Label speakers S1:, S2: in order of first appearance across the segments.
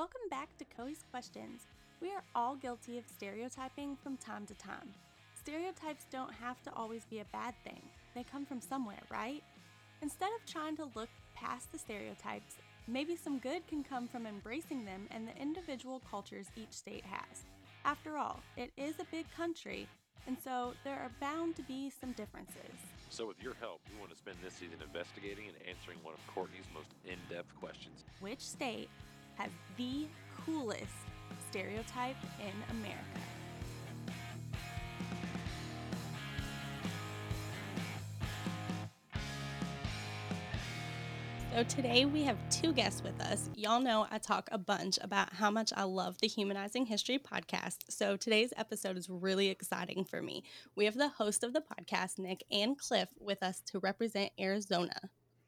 S1: Welcome back to Coey's Questions. We are all guilty of stereotyping from time to time. Stereotypes don't have to always be a bad thing, they come from somewhere, right? Instead of trying to look past the stereotypes, maybe some good can come from embracing them and the individual cultures each state has. After all, it is a big country, and so there are bound to be some differences.
S2: So, with your help, we want to spend this season investigating and answering one of Courtney's most in depth questions.
S1: Which state the coolest stereotype in America? So today we have two guests with us. Y'all know I talk a bunch about how much I love the Humanizing History podcast. So today's episode is really exciting for me. We have the host of the podcast, Nick and Cliff, with us to represent Arizona.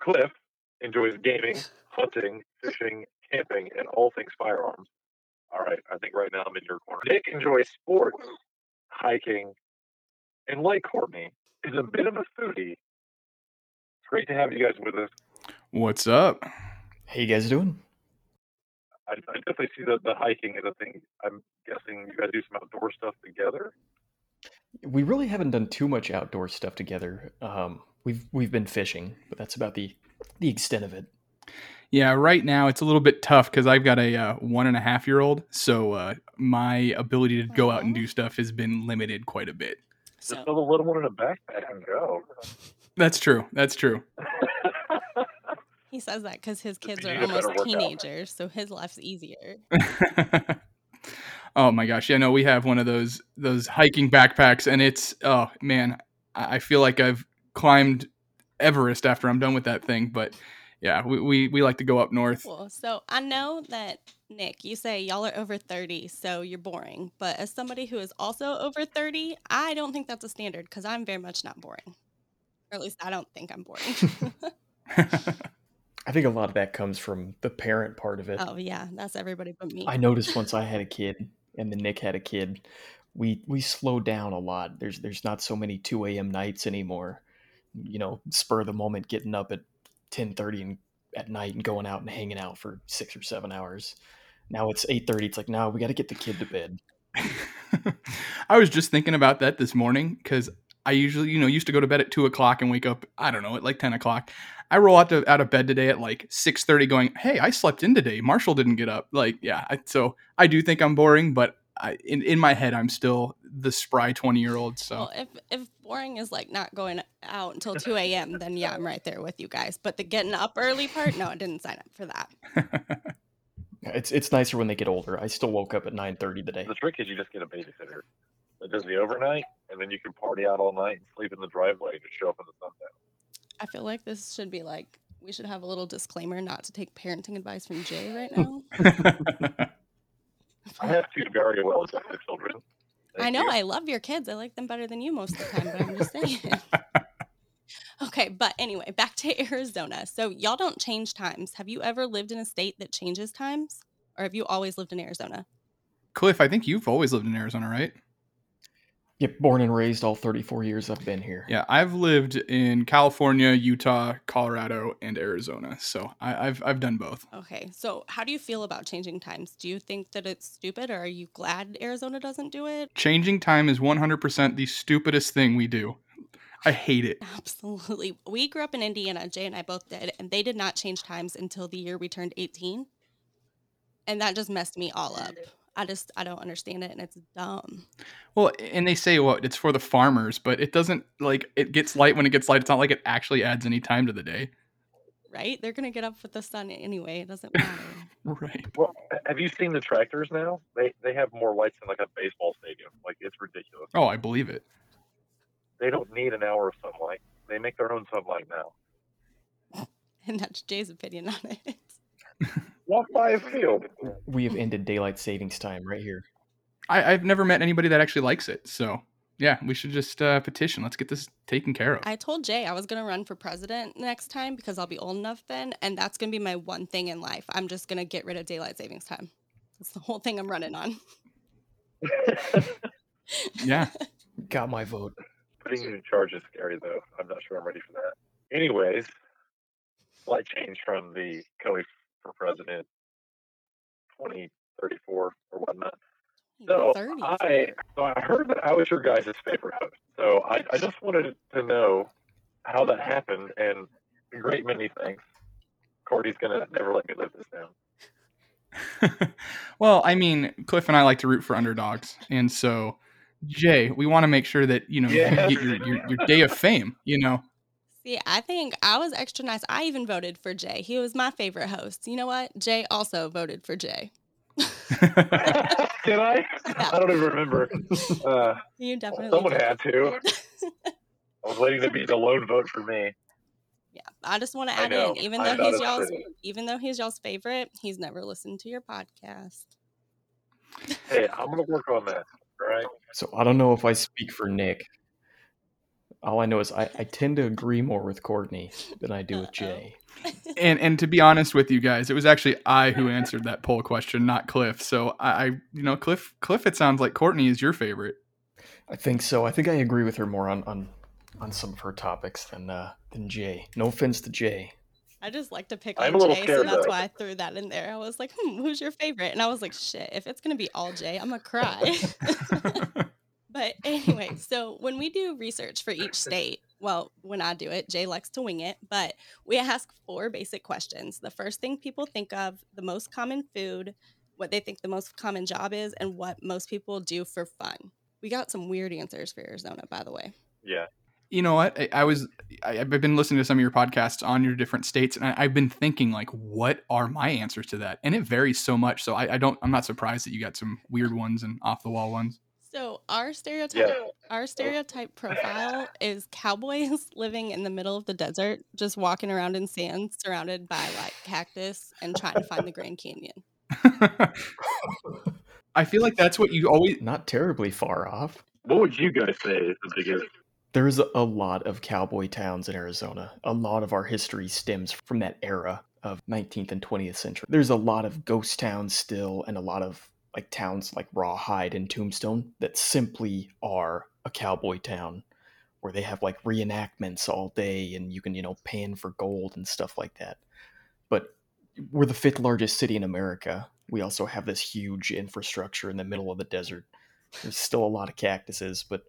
S3: Cliff enjoys gaming, hunting, fishing, camping, and all things firearms. All right, I think right now I'm in your corner. Nick enjoys sports, hiking, and like Courtney, is a bit of a foodie. It's great to have you guys with us.
S4: What's up?
S5: How you guys doing?
S3: I, I definitely see that the hiking is a thing. I'm guessing you guys do some outdoor stuff together.
S5: We really haven't done too much outdoor stuff together. Um, we've we've been fishing, but that's about the the extent of it.
S4: Yeah, right now it's a little bit tough because I've got a uh, one and a half year old, so uh, my ability to go out and do stuff has been limited quite a bit.
S3: Just
S1: So
S3: throw the little one in a backpack and go.
S4: That's true. That's true.
S1: he says that because his kids are
S3: need a better
S1: almost teenagers, so his life's easier.
S4: oh my gosh, yeah, no, we have one of those those hiking backpacks, and it's oh man, I I feel like I've climbed Everest after I'm done with that thing. But yeah, we we, we like to go up north.
S1: Cool. So I know that Nick, you say y'all are over 30, so you're boring. But as somebody who is also over 30, I don't think that's a standard because I'm very much not boring. Or at least I don't think I'm boring.
S5: I think a lot of that comes from the parent part of it.
S1: oh yeah, that's everybody but me.
S5: I noticed once I had a kid and then Nick had a kid, we we slowed down a lot. There's there's not so many two a.m. nights anymore. You know, spur of the moment, getting up at ten thirty and at night and going out and hanging out for six or seven hours. Now it's eight thirty. It's like, no, we got to get the kid to bed.
S4: I was just thinking about that this morning because I usually, you know, used to go to bed at two o'clock and wake up, I don't know, at like ten o'clock. I roll out to, out of bed today at like six thirty, going, "Hey, I slept in today. Marshall didn't get up." Like, yeah, I, so I do think I'm boring, but I, in in my head, I'm still the spry twenty year old. So
S1: well, if if boring is like not going out until 2 a.m., then yeah, I'm right there with you guys. But the getting up early part, no, I didn't sign up for that.
S5: It's it's nicer when they get older. I still woke up at nine thirty today.
S3: The trick is you just get a babysitter that does the overnight, and then you can party out all night and sleep in the driveway and just show up in the sunset.
S1: I feel like this should be like we should have a little disclaimer not to take parenting advice from Jay right now.
S3: I have two very well adjusted children.
S1: I know
S3: you.
S1: I love your kids. I like them better than you most of the time, but I'm just saying. okay, but anyway, back to Arizona. So y'all don't change times. Have you ever lived in a state that changes times? Or have you always lived in Arizona?
S4: Cliff, I think you've always lived in Arizona, right?
S5: Yep, born and raised all thirty four years I've been here.
S4: Yeah, I've lived in California, Utah, Colorado, and Arizona. So I, I've I've done both.
S1: Okay, so how do you feel about changing times? Do you think that it's stupid or are you glad Arizona doesn't do it?
S4: Changing time is 100% the stupidest thing we do. I hate it.
S1: Absolutely. We grew up in Indiana, Jay and I both did, and they did not change times until the year we turned 18. And that just messed me all up. I just, I don't understand it, and it's dumb.
S4: Well, and they say what it's for the farmers, but it doesn't like it gets light when it gets light. It's not like it actually adds any time to the day.
S1: Right? They're going to get up with the sun anyway. It doesn't matter.
S4: Right.
S3: Well, have you seen the tractors now? They they have more lights than like a baseball stadium. Like it's ridiculous.
S4: Oh, I believe it.
S3: They don't need an hour of sunlight. They make their own sunlight now.
S1: and that's Jay's opinion on it.
S3: Walk by a field.
S5: We have ended daylight savings time right here.
S4: I, I've never met anybody that actually likes it. So yeah, we should just uh, petition. Let's get this taken care of.
S1: I told Jay I was going to run for president next time because I'll be old enough then. And that's going to be my one thing in life. I'm just going to get rid of daylight savings time. That's the whole thing I'm running on.
S4: yeah.
S5: Got my vote.
S3: Putting you in charge is scary, though. I'm not sure I'm ready for that. Anyways, slight change from the Coey for president 20, 34 or whatnot. So
S1: 30s.
S3: I, so I heard that I was your guys' favorite host. So I, I just wanted to know how that happened, and a great many thanks. Cordy's gonna never let me live this down.
S4: well, I mean, Cliff and I like to root for underdogs, and so Jay, we want to make sure that you know
S3: Yeah.
S4: you get your, your your day of fame. You know,
S1: See, I think I was extra nice. I even voted for Jay. He was my favorite host. You know what? Jay also voted for Jay.
S3: Did I? I don't even remember. Uh,
S1: You definitely.
S3: someone
S1: did.
S3: had to. I was waiting to be the lone vote for me.
S1: Yeah, I just want to add in, even
S3: I'm
S1: though he's y'all's,
S3: critic.
S1: even though he's y'all's favorite, he's never listened to your podcast.
S3: Hey, I'm gonna work on that. All right.
S5: So I don't know if I speak for Nick. All I know is I, I tend to agree more with Courtney than I do with Jay.
S4: and and to be honest with you guys, it was actually I who answered that poll question, not Cliff. So I, I you know, Cliff, Cliff, it sounds like Courtney is your favorite.
S5: I think so. I think I agree with her more on on, on some of her topics than uh, than Jay. No offense to Jay.
S1: I just like to pick
S3: I'm
S1: on
S3: a little
S1: Jay, so that's
S3: though.
S1: why I threw that in there. I was like, hmm, who's your favorite? And I was like, shit, if it's gonna be all Jay, I'm gonna cry. But anyway, so when we do research for each state, well, when I do it, Jay likes to wing it, but we ask four basic questions. The first thing people think of, the most common food, what they think the most common job is, and what most people do for fun. We got some weird answers for Arizona, by the way.
S3: Yeah.
S4: you know what? I, I was I, I've been listening to some of your podcasts on your different states, and I, I've been thinking like, what are my answers to that? And it varies so much. So I, I don't. I'm not surprised that you got some weird ones and off the wall ones.
S1: So our stereotype
S3: Yeah.
S1: our stereotype profile is cowboys living in the middle of the desert, just walking around in sand surrounded by like cactus and trying to find the Grand Canyon.
S4: I feel like that's what you always.
S5: Not terribly far off.
S3: What would you guys say is the biggest?
S5: There's a lot of cowboy towns in Arizona. A lot of our history stems from that era of 19th and 20th century. There's a lot of ghost towns still, and a lot of like towns like Rawhide and Tombstone that simply are a cowboy town where they have like reenactments all day and you can, you know, pan for gold and stuff like that. But we're the fifth largest city in America. We also have this huge infrastructure in the middle of the desert. There's still a lot of cactuses, but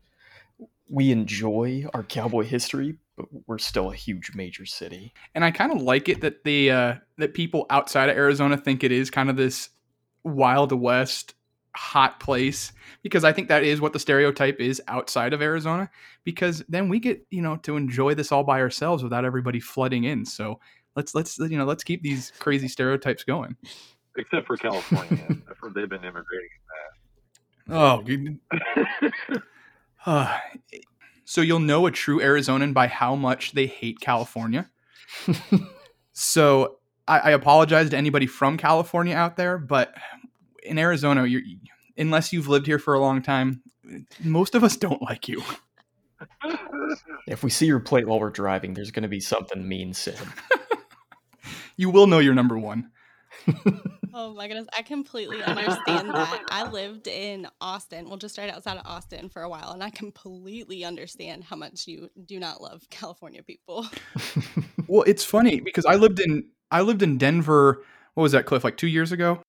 S5: we enjoy our cowboy history, but we're still a huge major city.
S4: and I kind of like it that the uh, that people outside of Arizona think it is kind of this wild west hot place because I think that is what the stereotype is outside of Arizona because then we get you know to enjoy this all by ourselves without everybody flooding in. So let's let's you know let's keep these crazy stereotypes going.
S3: Except for California. I've heard they've been immigrating.
S4: Oh. Uh, so you'll know a true Arizonan by how much they hate California. so I, I apologize to anybody from California out there, but in Arizona, you're unless you've lived here for a long time, most of us don't like you.
S5: If we see your plate while we're driving, there's going to be something mean said.
S4: You will know you're number one.
S1: Oh my goodness, I completely understand that. I lived in Austin, well, just right outside of Austin for a while, and I completely understand how much you do not love California people.
S4: Well, it's funny because I lived in I lived in Denver. What was that, Cliff? Like two years ago.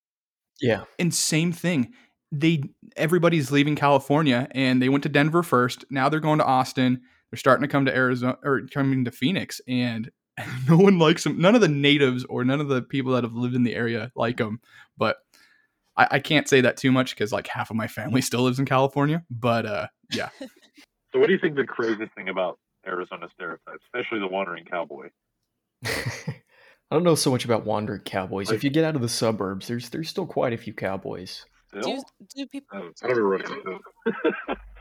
S5: Yeah.
S4: and same thing they everybody's leaving california and they went to denver first now they're going to austin they're starting to come to arizona or coming to phoenix and no one likes them none of the natives or none of the people that have lived in the area like them but i, I can't say that too much because like half of my family still lives in california but uh yeah
S3: So, what do you think the craziest thing about Arizona stereotypes, especially the wandering cowboy?
S5: I don't know so much about wandering cowboys.
S3: Like-
S5: if you get out of the suburbs, there's there's still quite a few cowboys.
S1: Do, do people
S3: Oh, I never run into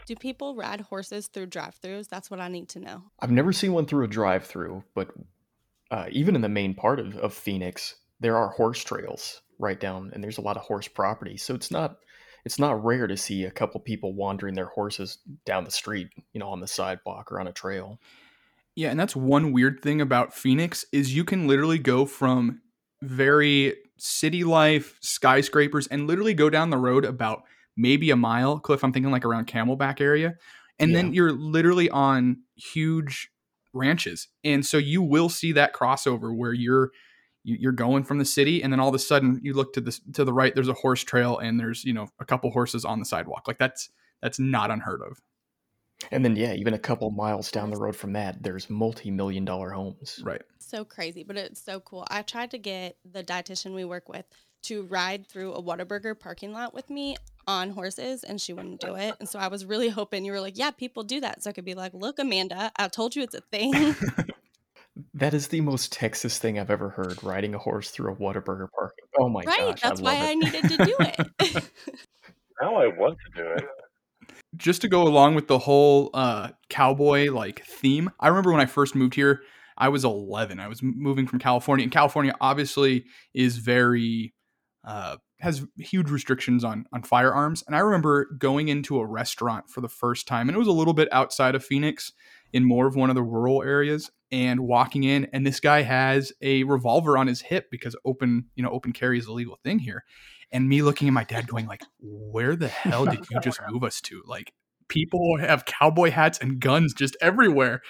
S1: do people ride horses through drive-throughs? That's what I need to know.
S5: I've never seen one through a drive-through, but uh, even in the main part of, of Phoenix, there are horse trails right down, and there's a lot of horse property. So it's not it's not rare to see a couple people wandering their horses down the street, you know, on the sidewalk or on a trail.
S4: Yeah, and that's one weird thing about Phoenix is you can literally go from very city life, skyscrapers, and literally go down the road about maybe a mile. Cliff, I'm thinking like around Camelback area. And then you're literally on huge ranches. And so you will see that crossover where you're you, you're going from the city, and then all of a sudden you look to the to the right. There's a horse trail, and there's you know a couple horses on the sidewalk. Like that's that's not unheard of.
S5: And then yeah, even a couple miles down the road from that, there's multi-million dollar homes.
S4: Right.
S1: So crazy, but it's so cool. I tried to get the dietitian we work with to ride through a Whataburger parking lot with me on horses, and she wouldn't do it. And so I was really hoping you were like, "Yeah, people do that," so I could be like, "Look, Amanda, I told you it's a thing."
S5: That is the most Texas thing I've ever heard. Riding a horse through a Whataburger parking. Oh my
S1: right?
S5: gosh,
S1: That's
S5: I
S1: why
S5: love
S1: I needed to do it.
S3: Now I want to do it.
S4: Just to go along with the whole uh, cowboy like theme, I remember when I first moved here, I was 11. I was moving from California, and California obviously is very uh, has huge restrictions on on firearms. And I remember going into a restaurant for the first time, and it was a little bit outside of Phoenix, in more of one of the rural areas, and walking in, and this guy has a revolver on his hip because open you know open carry is a legal thing here and me looking at my dad going like where the hell did you just move us to like people have cowboy hats and guns just everywhere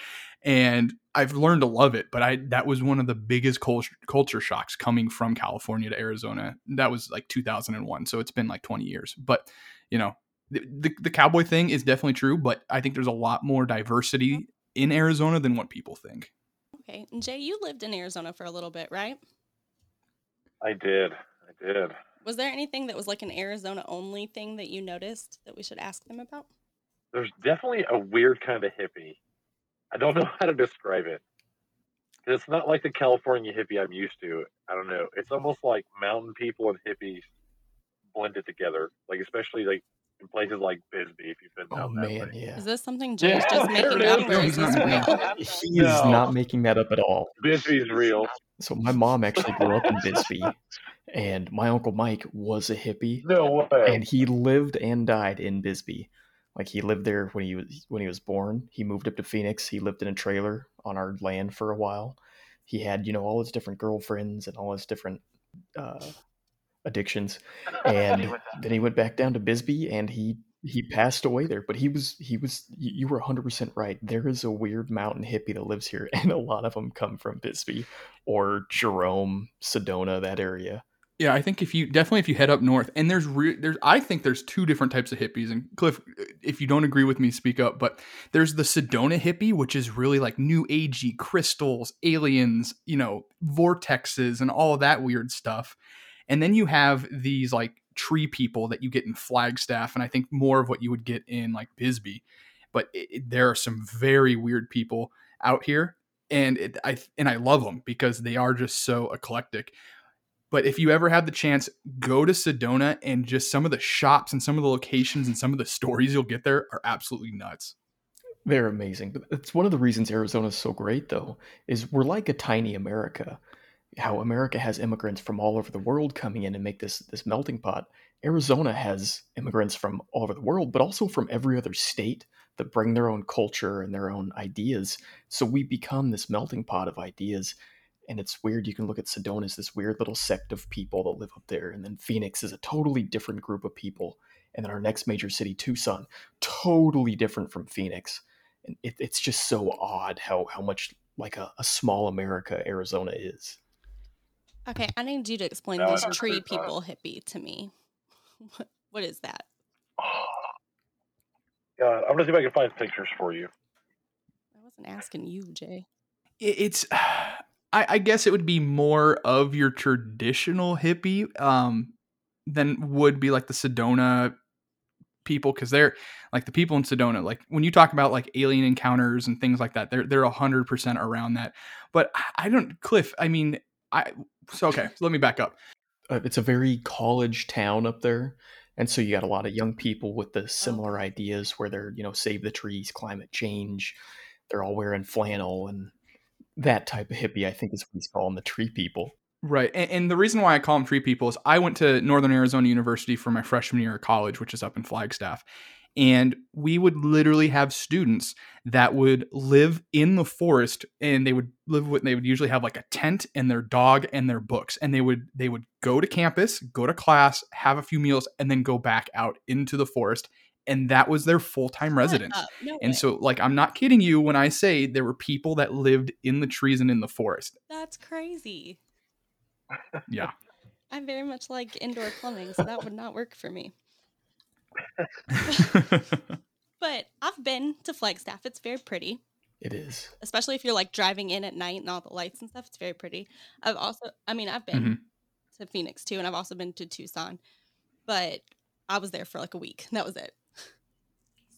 S4: and i've learned to love it but i that was one of the biggest culture, culture shocks coming from california to arizona that was like 2001 so it's been like 20 years but you know the, the, the cowboy thing is definitely true but i think there's a lot more diversity mm-hmm. in arizona than what people think
S1: okay, Jay, you lived in Arizona for a little bit, right?
S3: I did. I did.
S1: Was there anything that was like an Arizona only thing that you noticed that we should ask them about?
S3: There's definitely a weird kind of hippie. I don't know how to describe it. It's not like the California hippie I'm used to. I don't know. It's almost like mountain people and hippies blended together. Like especially like in places like Bisbee, if you've been
S5: Oh
S3: down that
S5: man,
S3: way.
S5: yeah.
S1: Is this something Jay's
S3: Yeah,
S1: just making up, or is
S4: he's
S1: this
S4: not
S1: real?
S4: making
S5: He is
S3: No.
S5: not making that up at all.
S3: Bisbee's real.
S5: So my mom actually grew up in Bisbee, and my uncle Mike was a hippie,
S3: No way.
S5: and he lived and died in Bisbee. Like he lived there when he was when he was born. He moved up to Phoenix. He lived in a trailer on our land for a while. He had you know all his different girlfriends and all his different uh, addictions, and then he went back down to Bisbee and he he passed away there. But he was he was you were hundred percent right. There is a weird mountain hippie that lives here, and a lot of them come from Bisbee or Jerome, Sedona, that area.
S4: Yeah, I think if you definitely if you head up north, and there's re- there's I think there's two different types of hippies. And Cliff, if you don't agree with me, speak up. But there's the Sedona hippie, which is really like new agey crystals, aliens, you know, vortexes, and all that weird stuff. And then you have these like tree people that you get in Flagstaff, and I think more of what you would get in like Bisbee. But it, it- there are some very weird people out here, and it, I and I love them because they are just so eclectic. But if you ever have the chance, go to Sedona and just some of the shops and some of the locations and some of the stories you'll get there are absolutely nuts.
S5: They're amazing. It's one of the reasons Arizona is so great, though, is we're like a tiny America. How America has immigrants from all over the world coming in and make this this melting pot. Arizona has immigrants from all over the world, but also from every other state that bring their own culture and their own ideas. So we become this melting pot of ideas. And it's weird. You can look at Sedona as this weird little sect of people that live up there, and then Phoenix is a totally different group of people. And then our next major city, Tucson, totally different from Phoenix and it, it's just so odd how how much like a, a small America Arizona is.
S1: Okay, I need you to explain
S3: No,
S1: this tree
S3: think so.
S1: people hippie to me. What, what is that?
S3: God, I'm gonna see if I can find pictures for you.
S1: I wasn't asking you, Jay.
S4: It's, I, I guess it would be more of your traditional hippie um, than would be like the Sedona people because they're like the people in Sedona. Like when you talk about like alien encounters and things like that, they're they're a hundred percent around that. But I- I don't, Cliff. I mean, I so okay. So let me back up.
S5: Uh, it's a very college town up there, and so you got a lot of young people with the similar ideas where they're you know save the trees, climate change. They're all wearing flannel and that type of hippie. I think is what he's calling the tree people.
S4: Right. And, and the reason why I call them tree people is I went to Northern Arizona University for my freshman year of college, which is up in Flagstaff. And we would literally have students that would live in the forest and they would live with they would usually have like a tent and their dog and their books. And they would they would go to campus, go to class, have a few meals, and then go back out into the forest. And that was their full-time residence.
S1: Up. No
S4: And
S1: way.
S4: so, like, I'm not kidding you when I say there were people that lived in the trees and in the forest.
S1: that's crazy.
S4: Yeah.
S1: I very much like indoor plumbing, so that would not work for me. But I've been to Flagstaff. It's very pretty,
S5: It is.
S1: especially if you're like driving in at night and all the lights and stuff. It's very pretty. I've also, I mean, I've been
S4: Mhm.
S1: to Phoenix too, and I've also been to Tucson, but I was there for like a week. And that was it.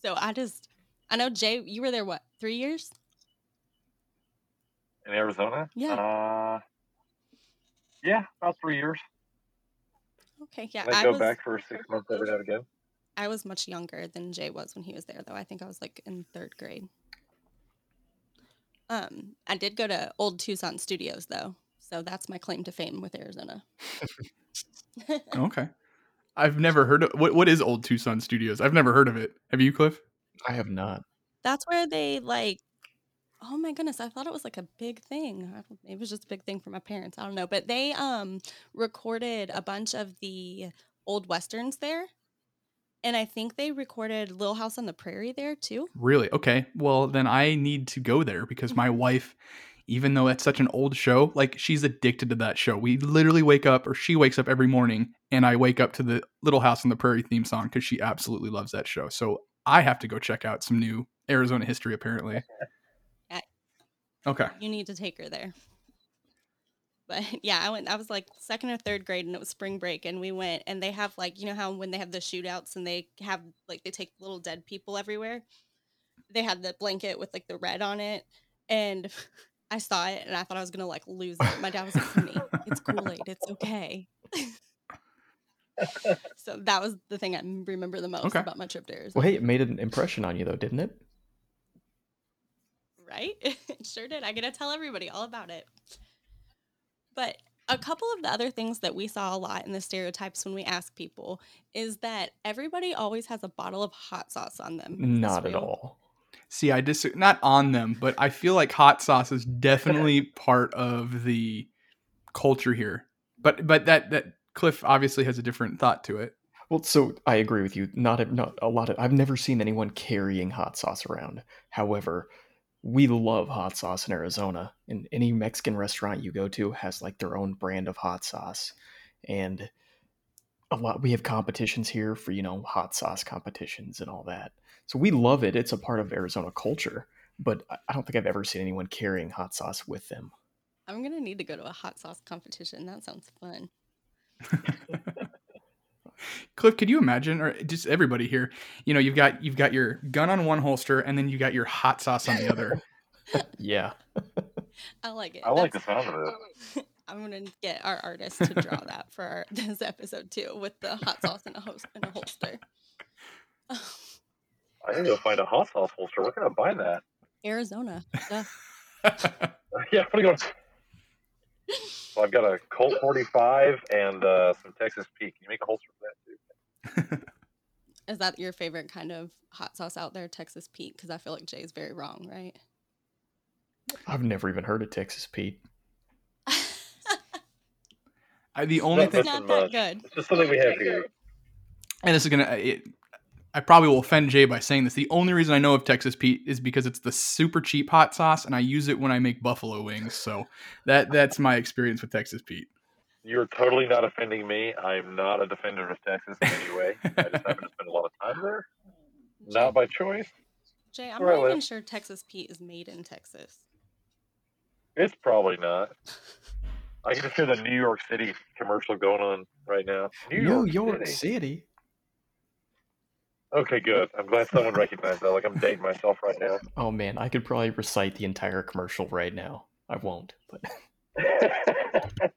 S1: So I just, I know Jay, you were there what three years?
S3: In Arizona?
S1: Yeah.
S3: Uh, yeah, about three years.
S1: Okay, yeah.
S3: And I
S1: I
S3: go
S1: was,
S3: back for six months every now and again.
S1: I was much younger than Jay was when he was there, though. I think I was like in third grade. Um, I did go to Old Tucson Studios though, so that's my claim to fame with Arizona.
S4: okay. I've never heard of what what is Old Tucson Studios? I've never heard of it. Have you, Cliff?
S5: I have not.
S1: that's where they like. Oh my goodness! I thought it was like a big thing. It was just a big thing for my parents. I don't know, but they um recorded a bunch of the old westerns there, and I think they recorded Little House on the Prairie there too.
S4: Really? Okay. Well, then I need to go there because my mm-hmm. wife, even though it's such an old show, like she's addicted to that show. We literally wake up, or she wakes up every morning, and I wake up to the Little House on the Prairie theme song because she absolutely loves that show. So I have to go check out some new Arizona history, apparently. Okay.
S1: You need to take her there. But yeah, I went. I was like second or third grade, and it was spring break, and we went. And they have like you know how when they have the shootouts, and they have like they take little dead people everywhere. They had the blanket with like the red on it, and I saw it, and I thought I was gonna like lose it. My dad was like, "Honey, it's Kool Aid. It's okay." so that was the thing I remember the most
S4: Okay.
S1: about my trip to Arizona.
S5: Well, hey, it made an impression on you though, didn't it?
S1: right? it sure did. I get to tell everybody all about it. But a couple of the other things that we saw a lot in the stereotypes when we ask people is that everybody always has a bottle of hot sauce on them.
S5: Not at all.
S4: See, I dis not on them, but I feel like hot sauce is definitely part of the culture here. But but that that Cliff obviously has a different thought to it.
S5: Well, so I agree with you. Not a, not a lot of. I've never seen anyone carrying hot sauce around. However, we love hot sauce in Arizona, and any Mexican restaurant you go to has like their own brand of hot sauce, and a lot. We have competitions here for you know hot sauce competitions and all that. So we love it. It's a part of Arizona culture. But I- I don't think I've ever seen anyone carrying hot sauce with them.
S1: I'm going to need to go to a hot sauce competition. That sounds fun.
S4: Cliff, could you imagine, or just everybody here? You know, you've got you've got your gun on one holster, and then you got your hot sauce on the other.
S5: Yeah.
S1: I like it.
S3: I like the
S1: That's-
S3: sound of it.
S1: I'm going to get our artist to draw that for our, this episode too with the hot sauce in a, host, in a holster.
S3: I need to go find a hot sauce holster. Where can I buy that?
S1: Arizona. Duh.
S3: yeah, what are you going? So I've got a Colt 45 and uh, some Texas Pete. Can you make a holster for that too?
S1: Is that your favorite kind of hot sauce out there, Texas Pete? Because I feel like Jay's very wrong, right?
S5: I've never even heard of Texas Pete.
S4: I, the only
S3: Not
S4: thing,
S1: It's not that
S3: much.
S1: good.
S3: It's just something we have here.
S4: and this is gonna, it, I probably will offend Jay by saying this. The only reason I know of Texas Pete is because it's the super cheap hot sauce, and I use it when I make buffalo wings. So that that's my experience with Texas Pete.
S3: You're totally not offending me. I'm not a defender of Texas in any way. I just happen to spend a lot of time there. Not by choice.
S1: Jay, I'm not even sure Texas Pete is made in Texas.
S3: It's probably not. I can just hear the New York City commercial going on right now. New
S5: New
S3: York,
S5: York
S3: City.
S5: City.
S3: Okay, good. I'm glad someone recognized that. Like I'm dating myself right now.
S5: Oh man, I could probably recite the entire commercial right now. I won't, but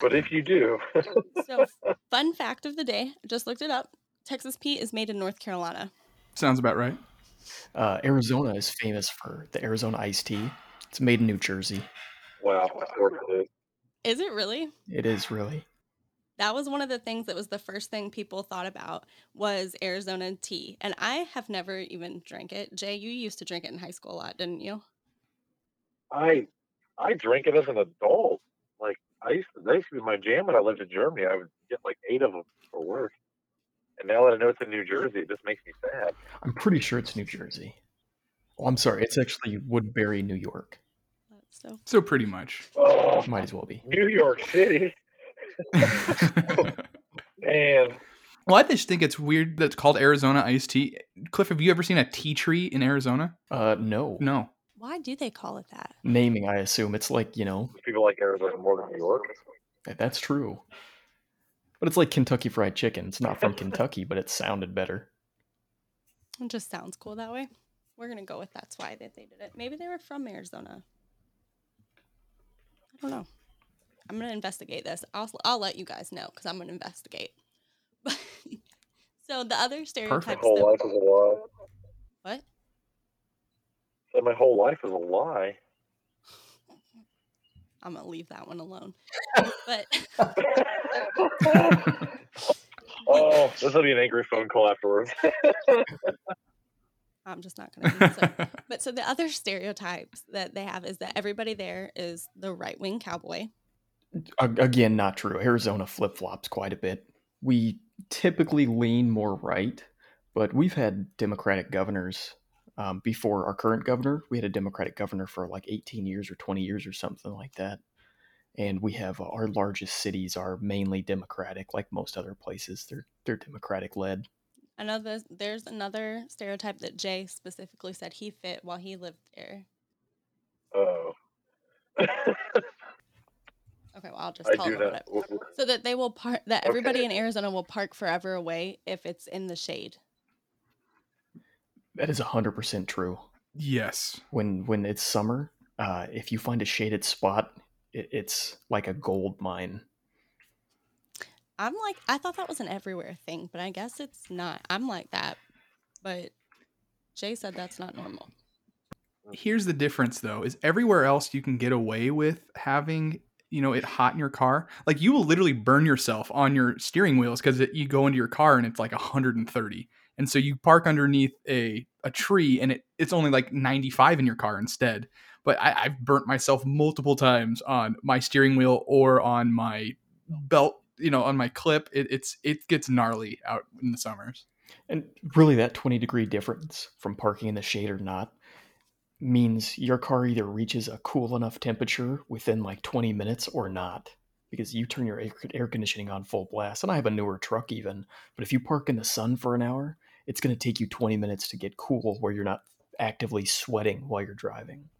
S3: but if you do,
S1: So, fun fact of the day, just looked it up. Texas Pete is made in North Carolina.
S4: Sounds about right.
S5: uh, Arizona is famous for the Arizona iced tea. It's made in New Jersey.
S3: wow, of course it is.
S1: Is it really?
S5: It is really.
S1: That was one of the things that was the first thing people thought about was Arizona tea. And I have never even drank it. Jay, you used to drink it in high school a lot, didn't you?
S3: I I drank it as an adult. Like I used to, that used to be my jam when I lived in Germany. I would get like eight of them for work. And now that I know it's in New Jersey, it just makes me sad.
S5: I'm pretty sure it's New Jersey. Oh, I'm sorry. It's actually Woodbury, New York.
S1: So
S4: So pretty much.
S3: Oh,
S5: Might as well be.
S3: New York City. Man,
S4: well, I just think it's weird that it's called Arizona iced tea. Cliff, have you ever seen a tea tree in Arizona?
S5: Uh, no.
S4: No.
S1: why do they call it that?
S5: Naming, I assume it's like you know
S3: people like Arizona more than New York.
S5: that's true. But it's like Kentucky Fried Chicken. It's not from Kentucky, but it sounded better.
S1: It just sounds cool that way. We're gonna go with that's why that they did it. Maybe they were from Arizona. I don't know. I'm gonna investigate this. I'll I'll let you guys know because I'm gonna investigate. so the other
S3: My
S1: stereotypes
S3: whole
S1: that
S3: life is a lie.
S1: what?
S3: Said my whole life is a lie.
S1: I'm gonna leave that one alone. but
S3: oh, this will be an angry phone call afterwards.
S1: I'm just not gonna. answer. but so the other stereotypes that they have is that everybody there is the right wing cowboy.
S5: A- Again, not true. Arizona flip flops quite a bit. We typically lean more right, but we've had Democratic governors um, before our current governor. We had a Democratic governor for like 18 years or 20 years or something like that. And we have uh, our largest cities are mainly Democratic, like most other places. They're they're Democratic led.
S1: Another there's another stereotype that Jay specifically said he fit while he lived there.
S3: Oh.
S1: Okay, well I'll just
S3: I
S1: tell
S3: do
S1: them about it.
S3: w- w-
S1: So that they will park that everybody
S3: Okay.
S1: in Arizona will park forever away if it's in the shade.
S5: That is 100% true.
S4: yes.
S5: When when it's summer, uh, if you find a shaded spot, it, it's like a gold mine.
S1: I'm like I thought that was an everywhere thing, but I guess it's not. I'm like that. But Jay said that's not normal.
S4: Here's the difference though, is everywhere else you can get away with having, you know, it hot in your car. Like you will literally burn yourself on your steering wheels because you go into your car and it's like 130. And so you park underneath a, a tree and it, it's only like 95 in your car instead. But I, I've burnt myself multiple times on my steering wheel or on my belt, you know, on my clip. It, it's it gets gnarly out in the summers.
S5: And really, that 20 degree difference from parking in the shade or not means your car either reaches a cool enough temperature within like 20 minutes or not. Because you turn your air, conditioning on full blast. And I have a newer truck even. But if you park in the sun for an hour, it's going to take you 20 minutes to get cool where you're not actively sweating while you're driving.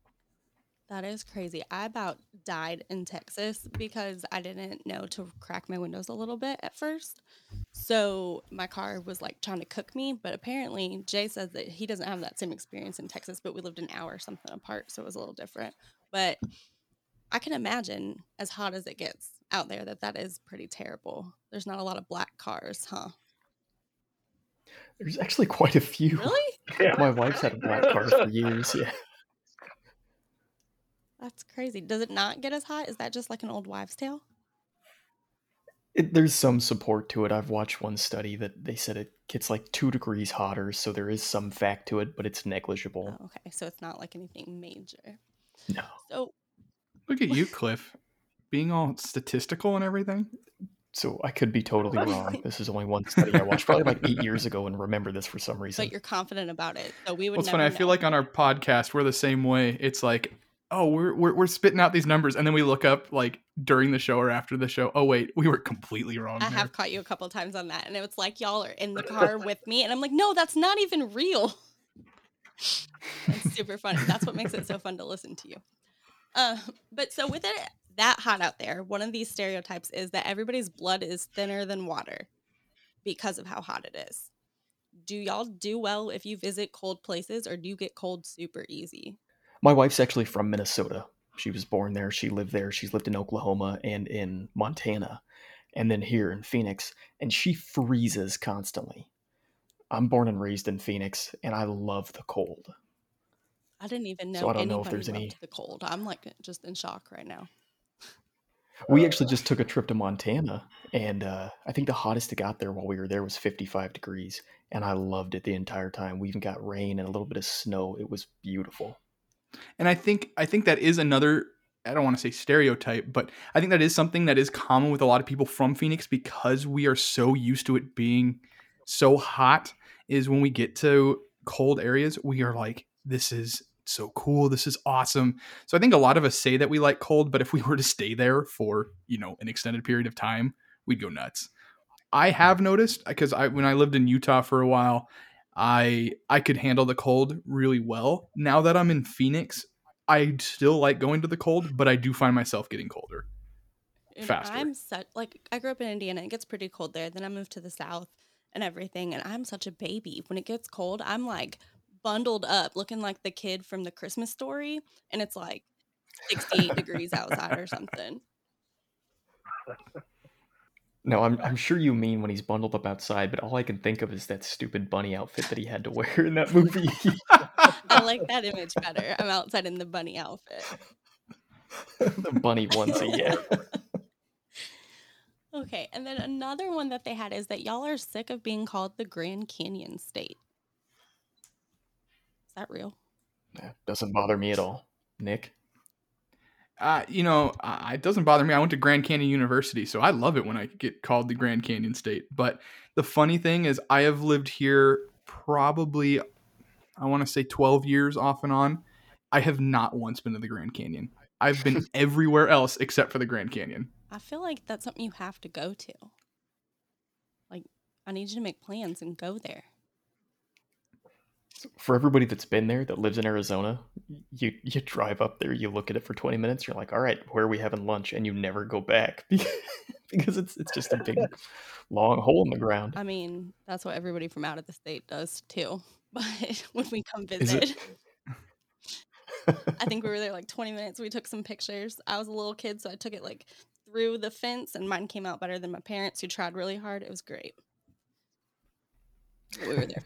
S1: That is crazy. I about died in Texas because I didn't know to crack my windows a little bit at first. So my car was like trying to cook me, but apparently Jay says that he doesn't have that same experience in Texas, but we lived an hour or something apart, so it was a little different. But I can imagine as hot as it gets out there that that is pretty terrible. There's not a lot of black cars, huh?
S5: There's actually quite a few.
S1: Really?
S3: Yeah.
S5: My wife's had a black car for years. Yeah.
S1: That's crazy. Does it not get as hot? Is that just like an old wives' tale?
S5: It, there's some support to it. I've watched one study that they said it gets like two degrees hotter, so there is some fact to it, but it's negligible.
S1: Oh, okay, so it's not like anything major.
S5: No.
S1: So
S4: Look at you, Cliff, being all statistical and everything.
S5: So I could be totally wrong. This is only one study I watched probably like eight years ago and remember this for some reason.
S1: but you're confident about it. So we would
S4: Well, it's
S1: never
S4: funny. I feel like on our podcast, we're the same way. It's like, oh, we're, we're we're spitting out these numbers, and then we look up like during the show or after the show. Oh wait, we were completely wrong.
S1: I
S4: there.
S1: have caught you a couple times on that, and it was like y'all are in the car with me, and I'm like, no, that's not even real. it's super funny. That's what makes it so fun to listen to you. Uh, but so with it that hot out there, one of these stereotypes is that everybody's blood is thinner than water because of how hot it is. Do y'all do well if you visit cold places, or do you get cold super easy?
S5: My wife's actually from Minnesota. She was born there. She lived there. She's lived in Oklahoma and in Montana, and then here in Phoenix. And she freezes constantly. I'm born and raised in Phoenix, and I love the cold.
S1: I didn't even know
S5: So I don't know if there's
S1: loved
S5: any-
S1: the cold. I'm like just in shock right now.
S5: We actually just took a trip to Montana, and uh, I think the hottest it got there while we were there was 55 degrees, and I loved it the entire time. We even got rain and a little bit of snow. It was beautiful.
S4: And I think I think that is another. I don't want to say stereotype, but I think that is something that is common with a lot of people from Phoenix because we are so used to it being so hot. Is when we get to cold areas, we are like, this is so cool. This is awesome. So I think a lot of us say that we like cold, but if we were to stay there for, you know, an extended period of time, we'd go nuts. I have noticed because I when I lived in Utah for a while, I I could handle the cold really well. Now that I'm in Phoenix, I still like going to the cold, but I do find myself getting colder.
S1: And
S4: Faster.
S1: I'm such like I grew up in Indiana. It gets pretty cold there. Then I moved to the south and everything, and I'm such a baby. When it gets cold, I'm like bundled up, looking like the kid from the Christmas story, and it's like 68 degrees outside or something.
S5: No, I'm I'm sure you mean when he's bundled up outside, but all I can think of is that stupid bunny outfit that he had to wear in that movie.
S1: I like that image better. I'm outside in the bunny outfit.
S5: the bunny onesie, yeah.
S1: Okay, and then another one that they had is that y'all are sick of being called the Grand Canyon State. Is that real?
S5: Yeah, Doesn't bother me at all. Nick?
S4: Uh, you know, uh, it doesn't bother me. I went to Grand Canyon University, so I love it when I get called the Grand Canyon State. But the funny thing is, I have lived here probably, I want to say 12 years off and on. I have not once been to the Grand Canyon. I've been everywhere else except for the Grand Canyon.
S1: I feel like that's something you have to go to. Like, I need you to make plans and go there.
S5: For everybody that's been there that lives in Arizona, you you drive up there, you look at it for 20 minutes, you're like, all right, where are we having lunch? And you never go back because it's it's just a big long hole in the ground.
S1: I mean, that's what everybody from out of the state does too. But when we come
S5: Is it-
S1: visit, I think we were there like 20 minutes. We took some pictures. I was a little kid, so I took it like through the fence, and mine came out better than my parents, who tried really hard. It was great. We were there.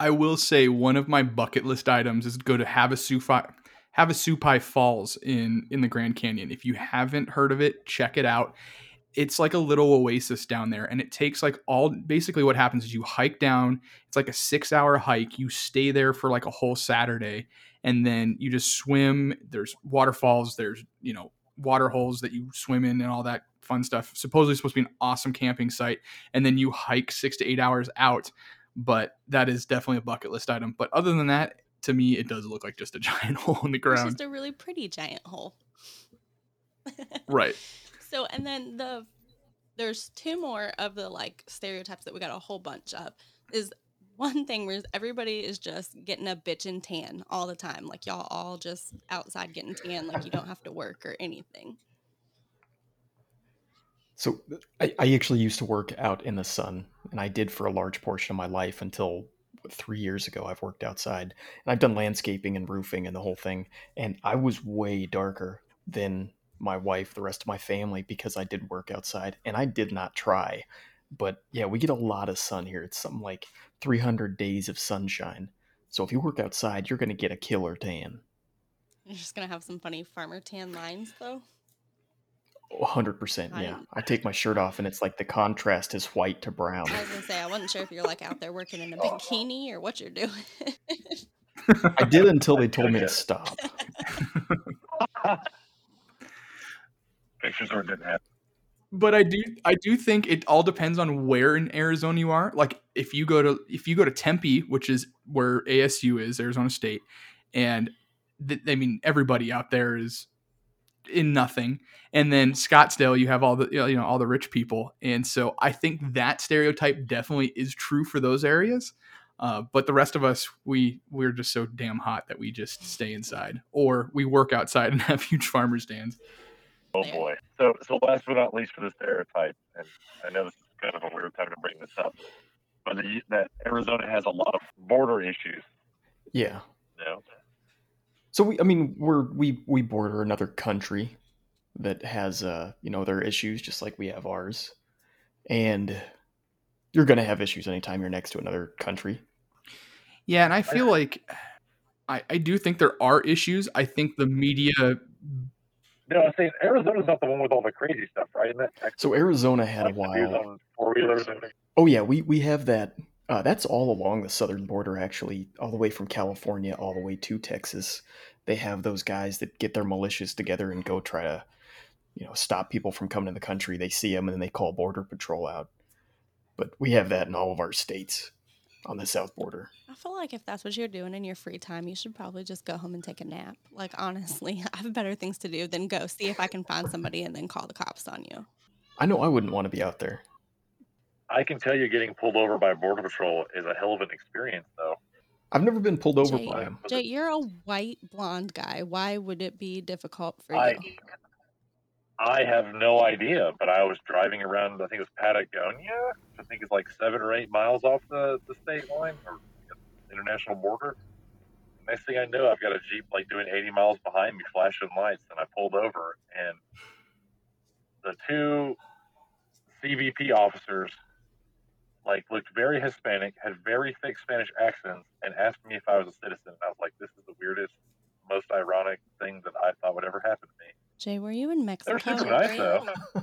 S4: I will say one of my bucket list items is to go to Havasupai, Havasupai Falls in in the Grand Canyon. If you haven't heard of it, check it out. It's like a little oasis down there, and it takes like all. Basically, what happens is you hike down. It's like a six hour hike. You stay there for like a whole Saturday, and then you just swim. There's waterfalls. There's you know water holes that you swim in and all that fun stuff. Supposedly supposed to be an awesome camping site, and then you hike six to eight hours out but that is definitely a bucket list item. But other than that, to me, it does look like just a giant hole in the ground.
S1: It's just a really pretty giant hole.
S4: right.
S1: So, and then the there's two more of the like stereotypes that we got a whole bunch of. Is one thing where everybody is just getting a bitch and tan all the time, like y'all all just outside getting tan, like you don't have to work or anything.
S5: So I, I actually used to work out in the sun, and I did for a large portion of my life until three years ago. I've worked outside, and I've done landscaping and roofing and the whole thing. And I was way darker than my wife, the rest of my family, because I did work outside, and I did not try. But yeah, we get a lot of sun here. It's something like 300 days of sunshine. So if you work outside, you're going to get a killer tan.
S1: You're just gonna have some funny farmer tan lines though.
S5: 100%. Yeah. I take my shirt off, and it's like the contrast is white to brown.
S1: I was gonna say I wasn't sure if you're like out there working in a bikini or what you're doing.
S5: I did until they told me to stop.
S3: Pictures or didn't happen.
S4: But I do I do think it all depends on where in Arizona you are. Like if you go to if you go to Tempe, which is where ASU is, Arizona State, and th- I mean everybody out there is in nothing. And then Scottsdale, you have all the you know all the rich people, and so I think that stereotype definitely is true for those areas. Uh, but the rest of us, we we're just so damn hot that we just stay inside, or we work outside and have huge farmer stands.
S3: Oh boy. So, so last but not least for the stereotype, and I know this is kind of a weird time to bring this up, but the, that Arizona has a lot of border issues.
S5: Yeah.
S3: You know,
S5: So we, I mean, we're we we border another country that has uh you know their issues just like we have ours, and you're gonna have issues anytime you're next to another country.
S4: Yeah, and I feel like I, I do think there are issues. I think the media
S3: no, I'm saying Arizona's not the one with all the crazy stuff, right? Isn't that
S5: So Arizona had a
S3: like the
S5: while.
S3: four wheelers
S5: Oh yeah, we we have that. Uh, that's all along the southern border, actually, all the way from California all the way to Texas. They have those guys that get their militias together and go try to, you know, stop people from coming to the country. They see them and then they call border patrol out. But we have that in all of our states. on the south border.
S1: I feel like if that's what you're doing in your free time, you should probably just go home and take a nap. Like honestly, I have better things to do than go see if I can find somebody and then call the cops on you.
S5: I know I wouldn't want to be out there.
S3: I can tell you, getting pulled over by border patrol is a hell of an experience, though.
S5: I've never been pulled over
S1: Jay,
S5: by him.
S1: Jay, you're a white blonde guy. Why would it be difficult for
S3: I
S1: you?
S3: I have no idea, but I was driving around. I think it was Patagonia. I think it's like seven or eight miles off the, the state line or international border. Next thing I know, I've got a jeep like doing 80 miles behind me, flashing lights, and I pulled over, and the two CBP officers like looked very Hispanic, had very thick Spanish accents, and asked me if I was a citizen. And I was like, "This is the weirdest, most ironic thing that I thought would ever happen to me."
S1: Jay, were you in Mexico?
S3: They're super nice,
S1: right?
S3: though.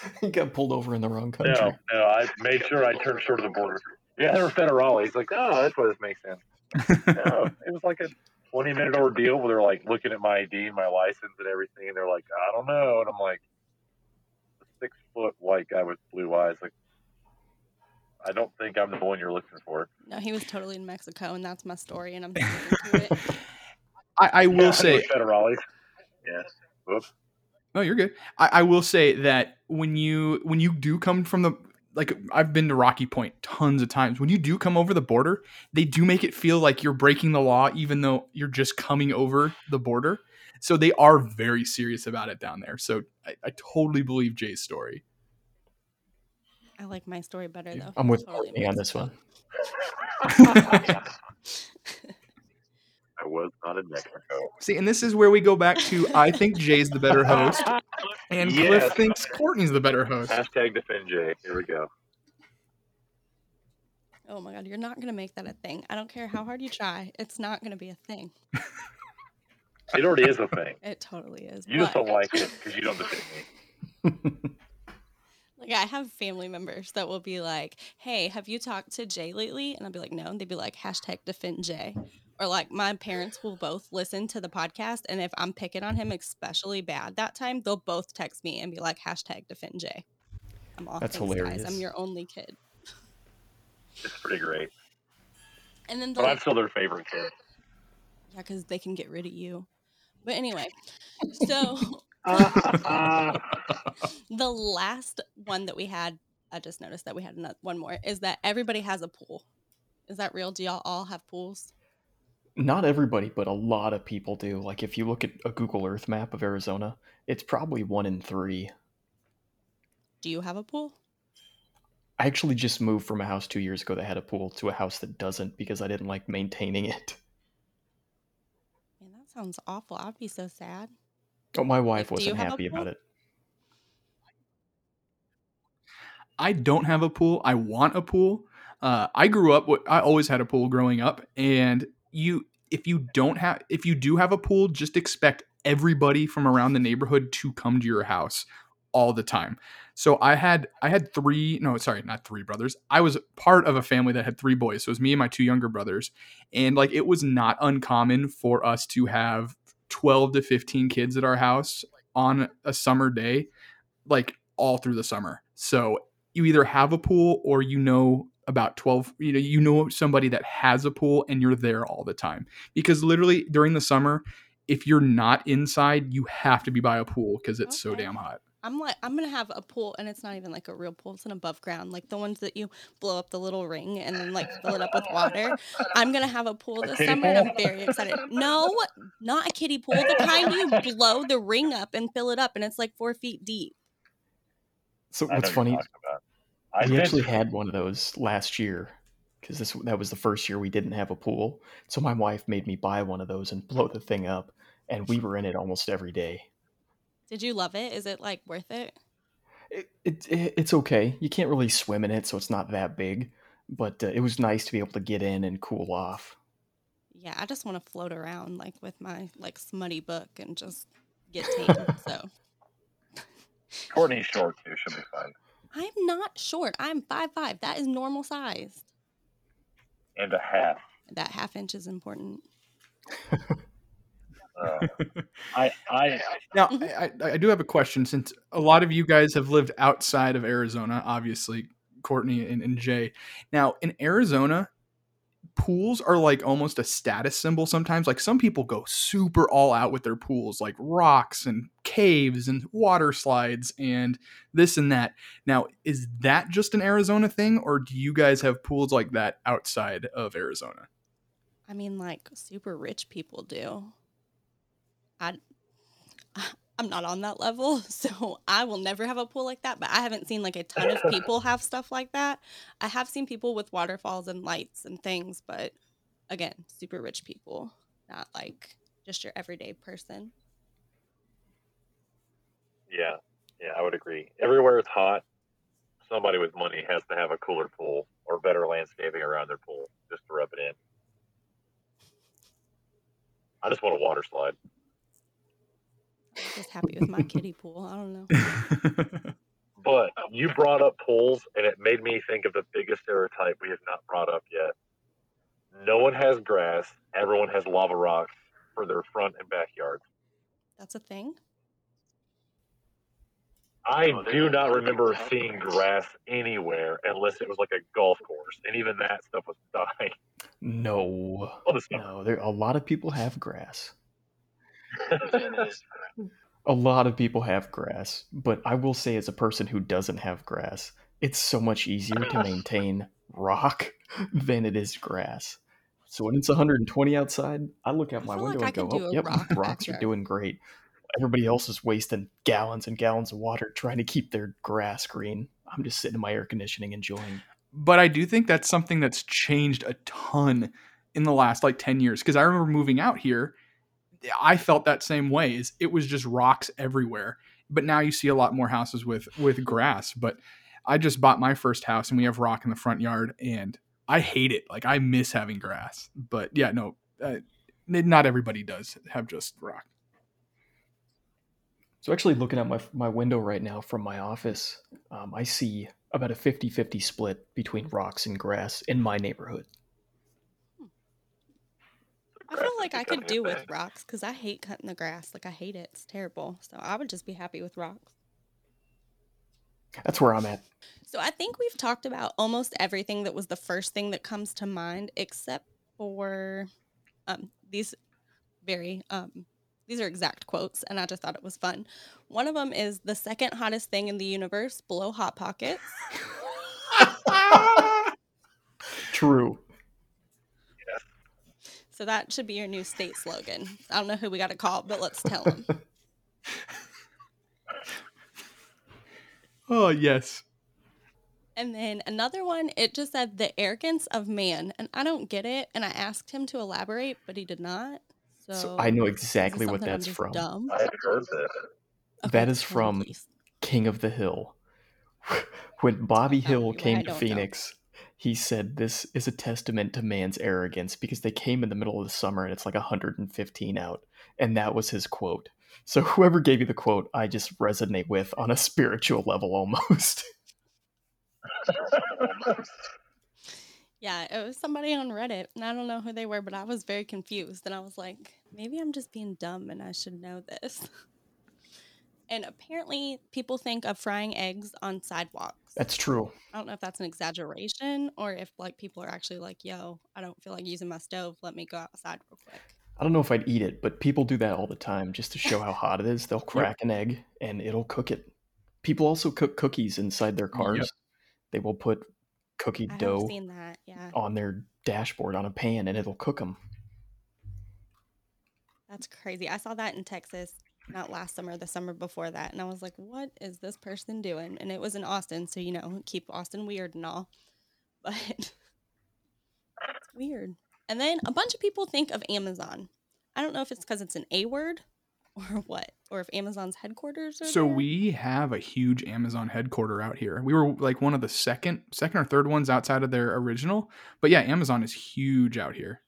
S5: he got pulled over in the wrong country.
S3: No, no, I made sure I turned short of the border. Yeah, they were federale. He's like, oh, that's why this makes sense. No, it was like a 20 minute ordeal where they're like looking at my ID, my license, and everything. And they're like, I don't know. And I'm like, a six foot white guy with blue eyes. Like, I don't think I'm the one you're looking for.
S1: No, he was totally in Mexico, and that's my story, and I'm to it.
S4: I, I will
S3: Yeah,
S4: say,
S3: they were federales. Yeah. Whoops.
S4: No, you're good. I, I will say that when you when you do come from the like I've been to Rocky Point tons of times. When you do come over the border, they do make it feel like you're breaking the law, even though you're just coming over the border. So they are very serious about it down there. So I, I totally believe Jay's story.
S1: I like my story better
S4: Yeah.
S1: though.
S5: I'm with
S1: Totally in
S5: Courtney on this one.
S3: I was not in Mexico.
S4: See, and this is where we go back to I think Jay's the better host, and Cliff thinks Courtney's the better host.
S3: Hashtag defend Jay. Here we go.
S1: Oh my god, you're not gonna make that a thing. I don't care how hard you try. It's not gonna be a thing.
S3: It already is a thing.
S1: It totally is.
S3: You just don't like it because you don't defend me.
S1: Like I have family members that will be like, "Hey, have you talked to Jay lately?" And I'll be like, "No." And they'd be like, "Hashtag defend Jay." Or like my parents will both listen to the podcast, and if I'm picking on him especially bad that time, they'll both text me and be like, "Hashtag defend Jay." I'm all
S5: That's
S1: thanks, guys.
S5: hilarious.
S1: I'm your only kid.
S3: It's pretty great.
S1: And then
S3: But
S1: they'll
S3: I'm still their favorite kid.
S1: yeah, because they can get rid of you. But anyway, so the last one that we had, I just noticed that we had another, one more, is that everybody has a pool. Is that real? Do y'all all have pools?
S5: Not everybody, but a lot of people do. Like if you look at a Google Earth map of Arizona, it's probably one in three.
S1: Do you have a pool?
S5: I actually just moved from a house two years ago that had a pool to a house that doesn't because I didn't like maintaining it.
S1: Sounds awful. I'd be so sad.
S5: Oh, my wife
S1: you
S5: wasn't happy about it.
S4: I don't have a pool. I want a pool. Uh, I grew up. I always had a pool growing up, and you, if you don't have, if you do have a pool, just expect everybody from around the neighborhood to come to your house all the time. So I had, I had three. No, sorry, not three brothers. I was part of a family that had three boys. So it was me and my two younger brothers, and like it was not uncommon for us to have twelve to fifteen kids at our house on a summer day, like all through the summer. So you either have a pool or you know about 12 you know you know somebody that has a pool and you're there all the time because literally during the summer if you're not inside you have to be by a pool because it's so damn hot
S1: I'm like, I'm gonna have a pool, and it's not even like a real pool. It's an above ground, like the ones that you blow up the little ring and then like fill it up with water. I'm gonna have a pool this
S3: kiddie
S1: summer, and I'm very excited. No, not a kiddie pool. The kind you blow the ring up and fill it up, and it's like four feet deep.
S5: So what's funny?
S3: I
S5: we actually had one of those last year because this that was the first year we didn't have a pool. So my wife made me buy one of those and blow the thing up, and we were in it almost every day.
S1: Did you love it? Is it like worth it?
S5: It, it, it it's okay. You can't really swim in it, so it's not that big. But uh, it was nice to be able to get in and cool off.
S1: Yeah, I just want to float around like with my like smutty book and just get tan. so
S3: Courtney's short too. She'll be fine.
S1: I'm not short. I'm five five. That is normal size.
S3: And a half.
S1: That half inch is important.
S3: Uh, I I
S4: now
S1: Mhm.
S4: I, I, I do have a question since a lot of you guys have lived outside of arizona obviously Courtney and, and Jay. Now in Arizona, pools are like almost a status symbol sometimes. Like some people go super all out with their pools, like rocks and caves and water slides and this and that. Now, is that just an Arizona thing, or do you guys have pools like that outside of Arizona?
S1: I mean, like super rich people do. I, I'm not on that level, so I will never have a pool like that. But I haven't seen like a ton of people have stuff like that. I have seen people with waterfalls and lights and things, but again, super rich people, not like just your everyday person.
S3: Yeah, yeah, I would agree. Everywhere it's hot, somebody with money has to have a cooler pool or better landscaping around their pool just to rub it in. I just want a water slide.
S1: I'm just happy with my kiddie pool. I don't know.
S3: But you brought up pools, and it made me think of the biggest stereotype we have not brought up yet. No one has grass. Everyone has lava rocks for their front and backyards.
S1: That's a thing.
S3: I do not remember seeing grass anywhere unless it was like a golf course, and even that stuff was dying.
S5: No,
S3: Well, the summer.
S5: no. There a lot of people have grass. A lot of people have grass, but I will say, as a person who doesn't have grass, it's so much easier to maintain rock than it is grass. So when it's 120 outside, I look out
S1: I
S5: my
S1: feel like
S5: window and go, "Oh, yep,
S1: rock
S5: rocks are doing great." Everybody else is wasting gallons and gallons of water trying to keep their grass green. I'm just sitting in my air conditioning enjoying.
S4: but I do think that's something that's changed a ton in the last like 10 years because I remember moving out here I felt that same way is it was just rocks everywhere. But now you see a lot more houses with with grass. But I just bought my first house and we have rock in the front yard and I hate it. Like I miss having grass. But yeah no uh, not everybody does have just rock.
S5: So actually looking at my my window right now from my office, um, I see about a 50-50 split between rocks and grass in my neighborhood.
S1: I feel like I could do with rocks because I hate cutting the grass. Like I hate it. It's terrible. So I would just be happy with rocks.
S5: That's where I'm at.
S1: So I think we've talked about almost everything that was the first thing that comes to mind, except for um, these very um, these are exact quotes, and I just thought it was fun. One of them is the second hottest thing in the universe below hot pockets.
S5: True.
S1: So that should be your new state slogan. I don't know who we got to call, but let's tell them.
S4: oh yes
S1: And then another one, it just said the arrogance of man, and I don't get it. And I asked him to elaborate, but he did not. So,
S5: So I know exactly what that's from.
S1: Dumb.
S3: I had heard this.
S5: That is from-
S1: please.
S5: King of the Hill. when Bobby Hill
S1: me why I
S5: came to
S1: don't know.
S5: Phoenix, he said this is a testament to man's arrogance because they came in the middle of the summer and it's like 115 out. And that was his quote. So whoever gave you the quote, I just resonate with on a spiritual level almost.
S1: Yeah, it was somebody on Reddit, and I don't know who they were, but I was very confused, and I was like, maybe I'm just being dumb, and I should know this. And apparently, people think of frying eggs on sidewalks.
S5: That's true.
S1: I don't know if that's an exaggeration or if like people are actually like, "Yo, I don't feel like using my stove. Let me go outside real quick."
S5: I don't know if I'd eat it, but people do that all the time just to show how hot it is. They'll crack an egg and it'll cook it. People also cook cookies inside their cars. They will put cookie
S1: I
S5: dough
S1: seen that. Yeah,
S5: on their dashboard on a pan and it'll cook them.
S1: that's crazy. I saw that in Texas, not last summer, the summer before that, and I was like, "What is this person doing?" And it was in Austin, so you know, keep Austin weird and all, but it's weird. And then a bunch of people think of Amazon. I don't know if it's because it's an A word or what, or if Amazon's headquarters are
S4: So
S1: there.
S4: we have a huge Amazon headquarter out here. We were like one of the second, second or third ones outside of their original. But yeah, Amazon is huge out here.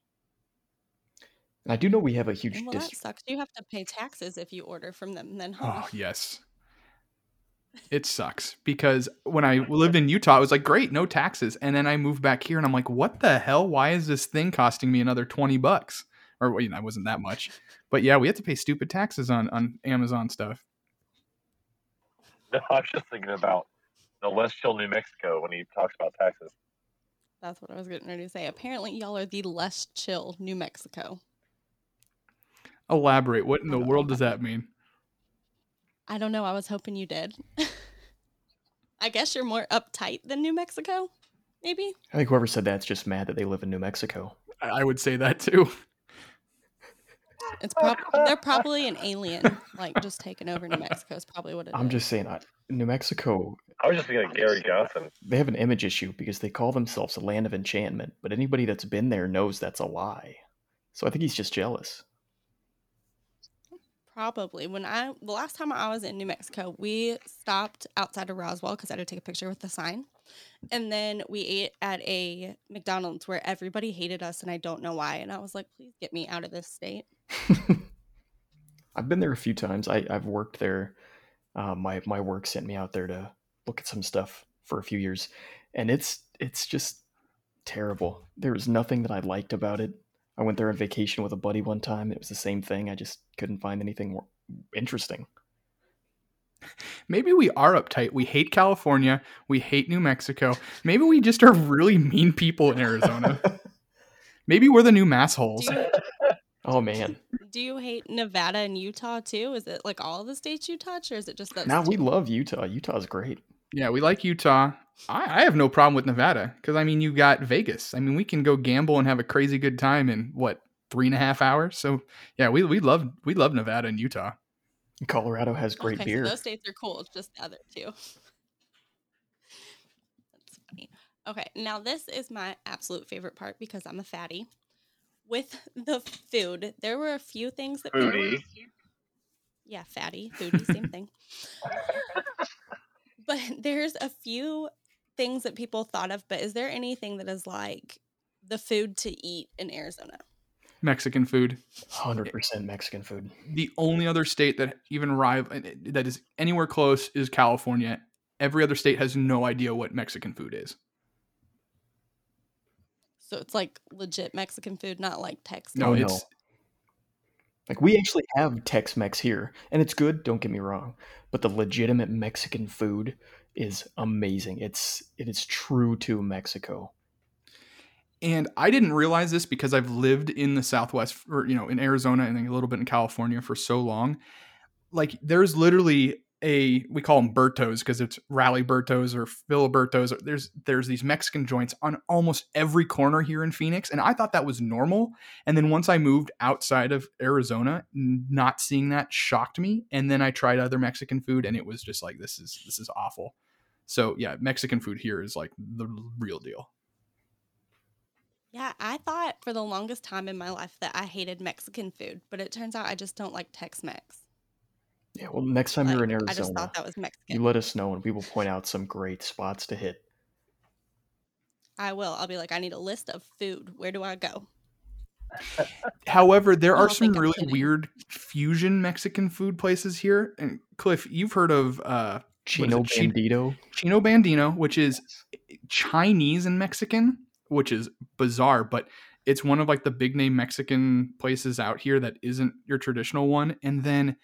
S5: And I do know we have a huge
S1: well,
S5: dis-
S1: that sucks. You have to pay taxes if you order from them. Then, huh?
S4: Oh yes, it sucks because when I lived in Utah, it was like great, no taxes, and then I moved back here, and I'm like, what the hell? Why is this thing costing me another twenty bucks? Or well, you know, it wasn't that much, but yeah, we have to pay stupid taxes on on Amazon stuff.
S3: No, I was just thinking about No less chill New Mexico when he talks about taxes.
S1: That's what I was getting ready to say. Apparently, y'all are the less chill New Mexico.
S4: Elaborate. What in the world does that mean?
S1: I don't know. I was hoping you did. I guess you're more uptight than New Mexico, maybe?
S5: I think whoever said that's just mad that they live in New Mexico.
S4: I I would say that too.
S1: It's prob- they're probably an alien, like just taking over New Mexico is probably what it
S5: I'm
S1: is.
S5: just saying, I, New Mexico,
S3: I was just thinking of Gary Johnson.
S5: they have an image issue because they call themselves a land of enchantment, but anybody that's been there knows that's a lie. So I think he's just jealous.
S1: Probably. When I the last time I was in New Mexico, we stopped outside of Roswell because I had to take a picture with the sign, and then we ate at a McDonald's where everybody hated us, and I don't know why. And I was like, "Please get me out of this state."
S5: I've been there a few times. I, I've worked there. Uh, my my work sent me out there to look at some stuff for a few years, and it's it's just terrible. There was nothing that I liked about it. I went there on vacation with a buddy one time. It was the same thing. I just couldn't find anything more interesting.
S4: Maybe we are uptight. We hate California. We hate New Mexico. Maybe we just are really mean people in Arizona. Maybe we're the new massholes.
S1: Do you,
S5: oh man!
S1: do you hate Nevada and Utah too? Is it like all the states you touch, or is it just those?
S5: Now we love Utah. Utah's great.
S4: Yeah, we like Utah. I, I have no problem with Nevada because I mean, you got Vegas. I mean, we can go gamble and have a crazy good time in what three and a half hours. So yeah, we we love we love Nevada and Utah.
S5: Colorado has great
S1: okay,
S5: beer.
S1: So those states are cool. It's just the other two. That's funny. Okay, now this is my absolute favorite part because I'm a fatty. With the food, there were a few things that people-
S3: Foodie.
S1: yeah, fatty, foodie, same thing. But there's a few things that people thought of. But is there anything that is like the food to eat in Arizona?
S4: Mexican food.
S5: Hundred eh, percent Mexican food.
S4: The only other state that even rival eh, eh, that is anywhere close is California. Every other state has no idea what Mexican food is.
S1: So it's like legit Mexican food, not like Tex.
S4: No,
S5: Oh, no.
S4: it's
S5: Like we actually have Tex-Mex here, and it's good. Don't get me wrong, but the legitimate Mexican food is amazing. It's it is true to Mexico.
S4: And I didn't realize this because I've lived in the Southwest, or you know, in Arizona and a little bit in California for so long. Like, there's literally a we call them Bertos because it's Rally Bertos or Filibertos. There's there's these Mexican joints on almost every corner here in Phoenix, and I thought that was normal. And then once I moved outside of Arizona, not seeing that shocked me. And then I tried other Mexican food, and it was just like this is this is awful. So yeah, Mexican food here is like the real deal.
S1: Yeah, I thought for the longest time in my life that I hated Mexican food, but it turns out I just don't like Tex-Mex.
S5: Yeah. Well, next time you're in
S1: Like, I just
S5: Arizona,
S1: thought that was Mexican.
S5: you let us know, and we will point out some great spots to hit.
S1: I will. I'll be like, I need a list of food. Where do I go?
S4: However, there are some really weird fusion Mexican food places here. And Cliff, you've heard of uh,
S5: Chino Bandido.
S4: Chino Bandido, which is Chinese and Mexican, which is bizarre, but it's one of like the big name Mexican places out here that isn't your traditional one. And then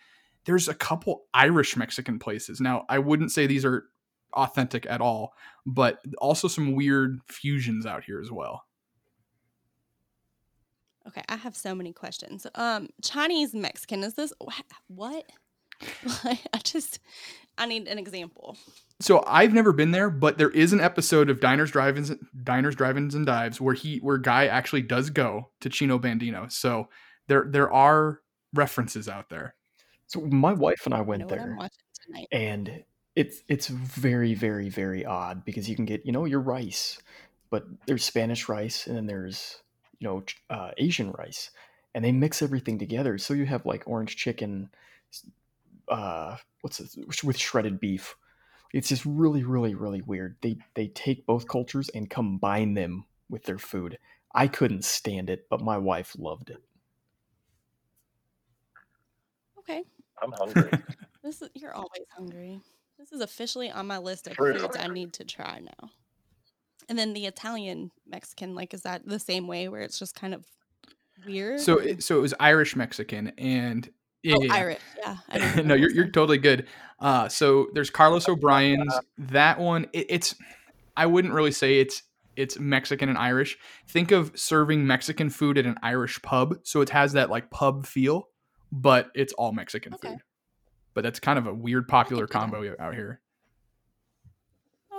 S4: there's a couple Irish Mexican places. Now, I wouldn't say these are authentic at all, but also some weird fusions out here as well.
S1: Okay, I have so many questions. Um, Chinese Mexican is this wha- what? I just I need an example.
S4: So I've never been there, but there is an episode of Diners, Drive-ins, Diners, Drive-ins, and Dives where he, where Guy actually does go to Chino Bandido. So there, there are references out there.
S5: So my wife and I
S1: I
S5: went
S1: I'm
S5: there, and it's it's very very very odd because you can get you know your rice, but there's Spanish rice and then there's you know uh, Asian rice, and they mix everything together. So you have like orange chicken, uh, what's this with shredded beef. It's just really really really weird. They they take both cultures and combine them with their food. I couldn't stand it, but my wife loved it.
S1: Okay,
S3: I'm hungry.
S1: this is you're always hungry. This is officially on my list of
S3: True.
S1: foods I need to try now. And then the Italian Mexican, like, is that the same way where it's just kind of weird?
S4: So, it, so it was Irish Mexican, and Yeah,
S1: oh,
S4: yeah, yeah.
S1: Irish. Yeah.
S4: No, you're you're totally good. Uh, so there's Carlos O'Brien's. That one, it, it's I wouldn't really say it's it's Mexican and Irish. Think of serving Mexican food at an Irish pub, so it has that like pub feel, but it's all Mexican
S1: Okay.
S4: food. But that's kind of a weird popular combo out here.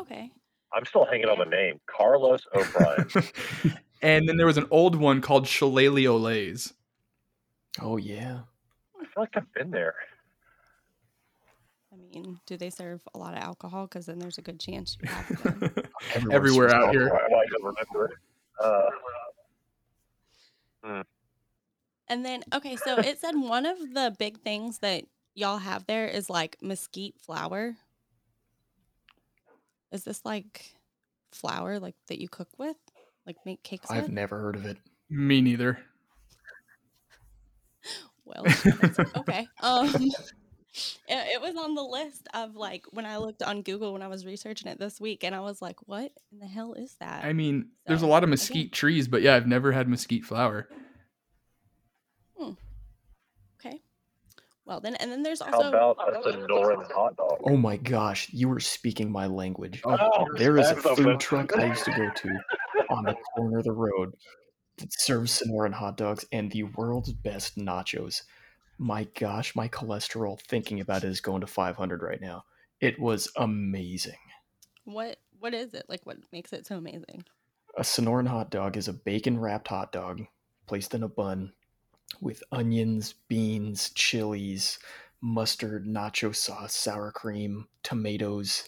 S1: Okay.
S3: I'm still hanging on the name Carlos O'Brien.
S4: and then there was an old one called Shillelagh Olays.
S5: Oh yeah.
S3: I feel like I've been there.
S1: I mean, do they serve a lot of alcohol? Because then there's a good chance you have them.
S5: Everywhere
S4: Everywhere
S5: serves
S4: out here.
S3: Why why I don't remember it. Uh,
S1: And then, okay, so it said one of the big things that y'all have there is like mesquite flour. Is this like flour like that you cook with? Like make cakes
S5: I've
S1: with?
S5: never heard of it.
S4: Me neither.
S1: Well, okay. Um, it, it was on the list of like when I looked on Google when I was researching it this week, and I was like, "What in the hell is that?"
S4: I mean, there's a lot of
S1: again-
S4: mesquite trees, but yeah, I've never had mesquite flour.
S1: okay. Well then, and then there's also.
S3: how
S1: also
S3: about a Sonoran hot dog?
S5: Oh my gosh, you were speaking my language.
S3: Oh,
S5: There is a food
S3: good.
S5: truck I used to go to on the corner of the road that serves Sonoran hot dogs and the world's best nachos. My gosh, my cholesterol thinking about it is going to 500 right now. It was amazing.
S1: what what is it like? What makes it so amazing?
S5: A Sonoran hot dog is a bacon wrapped hot dog placed in a bun with onions, beans, chilies, mustard, nacho sauce, sour cream, tomatoes.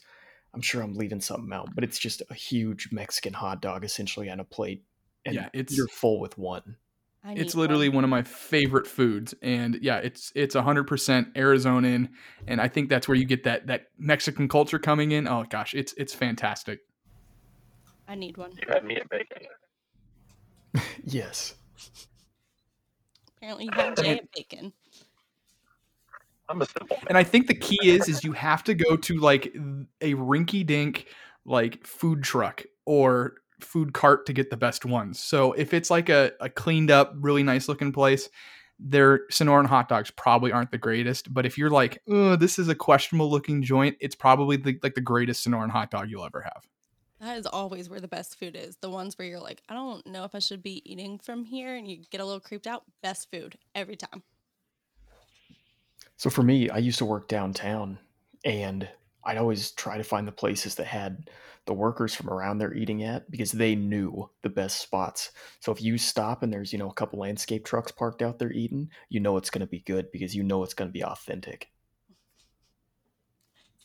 S5: I'm sure I'm leaving something out, but it's just a huge Mexican hot dog essentially on a plate. And
S4: Yeah, it's-
S5: you're full with one.
S1: I
S4: It's literally
S1: one.
S4: one of my favorite foods, and yeah, it's it's hundred percent Arizonan, and I think that's where you get that that Mexican culture coming in. Oh gosh, it's it's fantastic.
S1: I need one.
S3: You had me at bacon.
S5: Yes.
S1: Apparently, you have giant bacon.
S3: I'm a simple.
S4: And I think the key is is you have to go to like a rinky dink like food truck or food cart to get the best ones. So if it's like a, a cleaned up, really nice looking place, their Sonoran hot dogs probably aren't the greatest. But if you're like, oh, this is a questionable looking joint, it's probably the, like the greatest Sonoran hot dog you'll ever have.
S1: That is always where the best food is. The ones where you're like, I don't know if I should be eating from here, and you get a little creeped out. Best food every time.
S5: So for me, I used to work downtown and I'd always try to find the places that had the workers from around there eating at because they knew the best spots. So if you stop and there's, you know, a couple landscape trucks parked out there eating, you know it's going to be good because you know it's going to be authentic.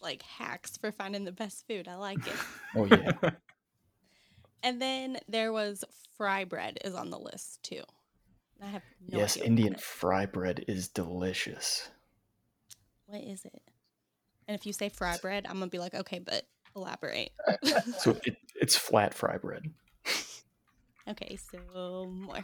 S1: It's like hacks for finding the best food. I like it.
S5: Oh yeah.
S1: and then there was fry bread is on the list too. I have no
S5: yes,
S1: idea
S5: Indian fry bread is delicious.
S1: What is it? And if you say fry bread, I'm gonna be like, okay, but elaborate.
S5: So it, it's flat fry bread.
S1: okay, so more.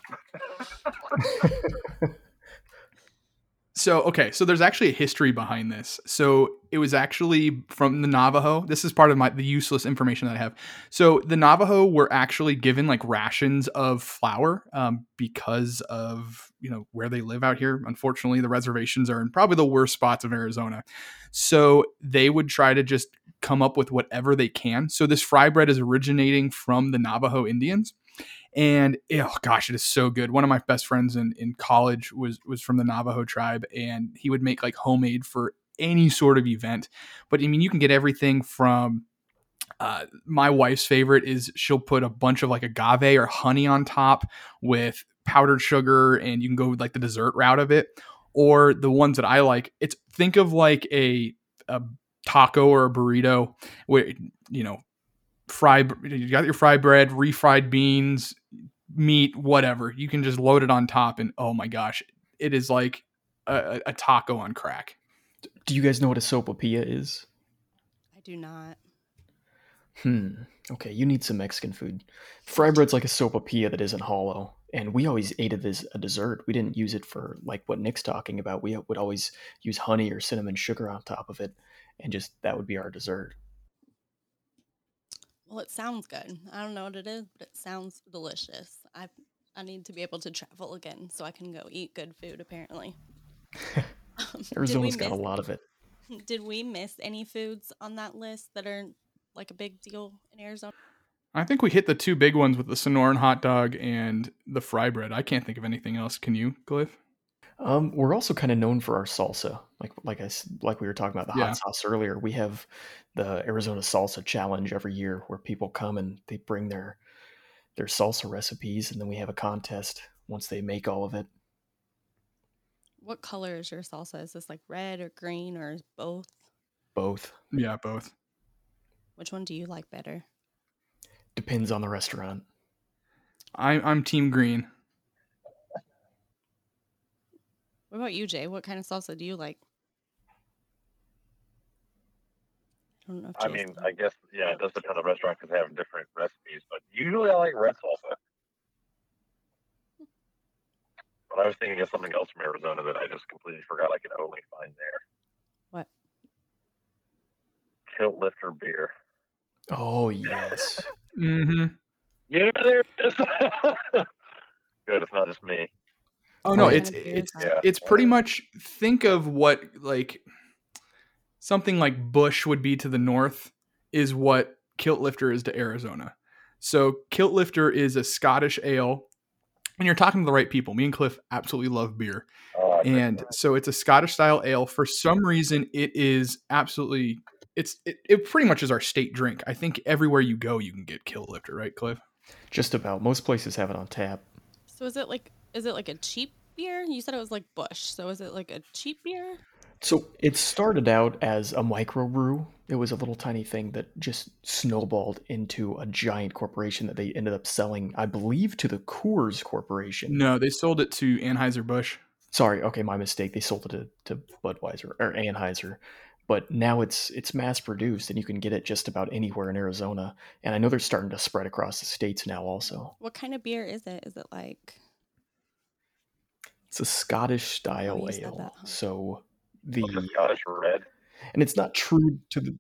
S4: So okay, so there's actually a history behind this. So it was actually from the Navajo. This is part of my the useless information that I have. So the Navajo were actually given like rations of flour um, because of you know where they live out here. Unfortunately, the reservations are in probably the worst spots of Arizona. So they would try to just come up with whatever they can. So this fry bread is originating from the Navajo Indians and oh gosh, it is so good. One of my best friends in, in college was was from the Navajo tribe, and he would make like homemade for any sort of event. But I mean, you can get everything from. Uh, my wife's favorite is she'll put a bunch of like agave or honey on top with powdered sugar, and you can go with like the dessert route of it. Or the ones that I like, it's think of like a a taco or a burrito, where you know fry you got your fried bread refried beans meat whatever you can just load it on top and oh my gosh it is like a, a taco on crack
S5: Do you guys know what a sopapilla is?
S1: I do not.
S5: Hmm. Okay, you need some Mexican food. Fry bread's like a sopapilla that isn't hollow, and we always ate it as a dessert. We didn't use it for like what Nick's talking about. We would always use honey or cinnamon sugar on top of it, and just that would be our dessert.
S1: Well, it sounds good. I don't know what it is, but it sounds delicious. I I need to be able to travel again so I can go eat good food. Apparently. Um,
S5: Arizona's
S1: did we
S5: got a lot of it.
S1: Did we miss any foods on that list that are like a big deal in Arizona?
S4: I think we hit the two big ones with the Sonoran hot dog and the fry bread. I can't think of anything else. Can you, Cliff?
S5: Um, we're also kind of known for our salsa, like like I s- like we were talking about the
S4: Yeah.
S5: hot sauce earlier. We have the Arizona Salsa Challenge every year, where people come and they bring their their salsa recipes, and then we have a contest once they make all of it.
S1: What color is your salsa? Is this like red or green or is both?
S5: Both
S4: Yeah, both.
S1: Which one do you like better?
S5: depends on the restaurant.
S4: I'm I'm Team Green.
S1: What about you, Jay? What kind of salsa do you like? I don't know. If
S3: I mean. I guess yeah, it does depend on the restaurant because they have different recipes. But usually, I like red salsa. But I was thinking of something else from Arizona that I just completely forgot I could only find there.
S1: What?
S3: Kilt lifter beer.
S5: Oh yes,
S4: Mm-hmm.
S3: Yeah, there it is. Good, it's not just me.
S4: Oh no,
S5: oh,
S4: it's
S1: kind of beer is
S4: it's?
S3: Yeah.
S4: it's pretty much think of what like something like Busch would be to the north is what Kilt Lifter is to Arizona. So Kilt Lifter is a Scottish ale, and you're talking to the right people. Me and Cliff absolutely love beer,
S3: Oh, I think
S4: and so it's a Scottish style ale. For some reason, it is absolutely it's it, it pretty much is our state drink. I think everywhere you go, you can get Kilt Lifter, right, Cliff?
S5: just about. Most places have it on tap.
S1: So is it like is it like a cheap beer? You said it was like Busch. So is it like a cheap beer?
S5: So it started out as a microbrew. It was a little tiny thing that just snowballed into a giant corporation that they ended up selling, I believe, to the Coors Corporation.
S4: No, they sold it to Anheuser Busch.
S5: Sorry, okay, my mistake. They sold it to, to Budweiser or Anheuser, but now it's it's mass produced and you can get it just about anywhere in Arizona. And I know they're starting to spread across the states now. Also,
S1: What kind of beer is it? Is it like
S5: it's a Scottish style
S1: Oh,
S5: ale.
S1: that, huh?
S5: So the
S3: Scottish red.
S5: and it's not true to the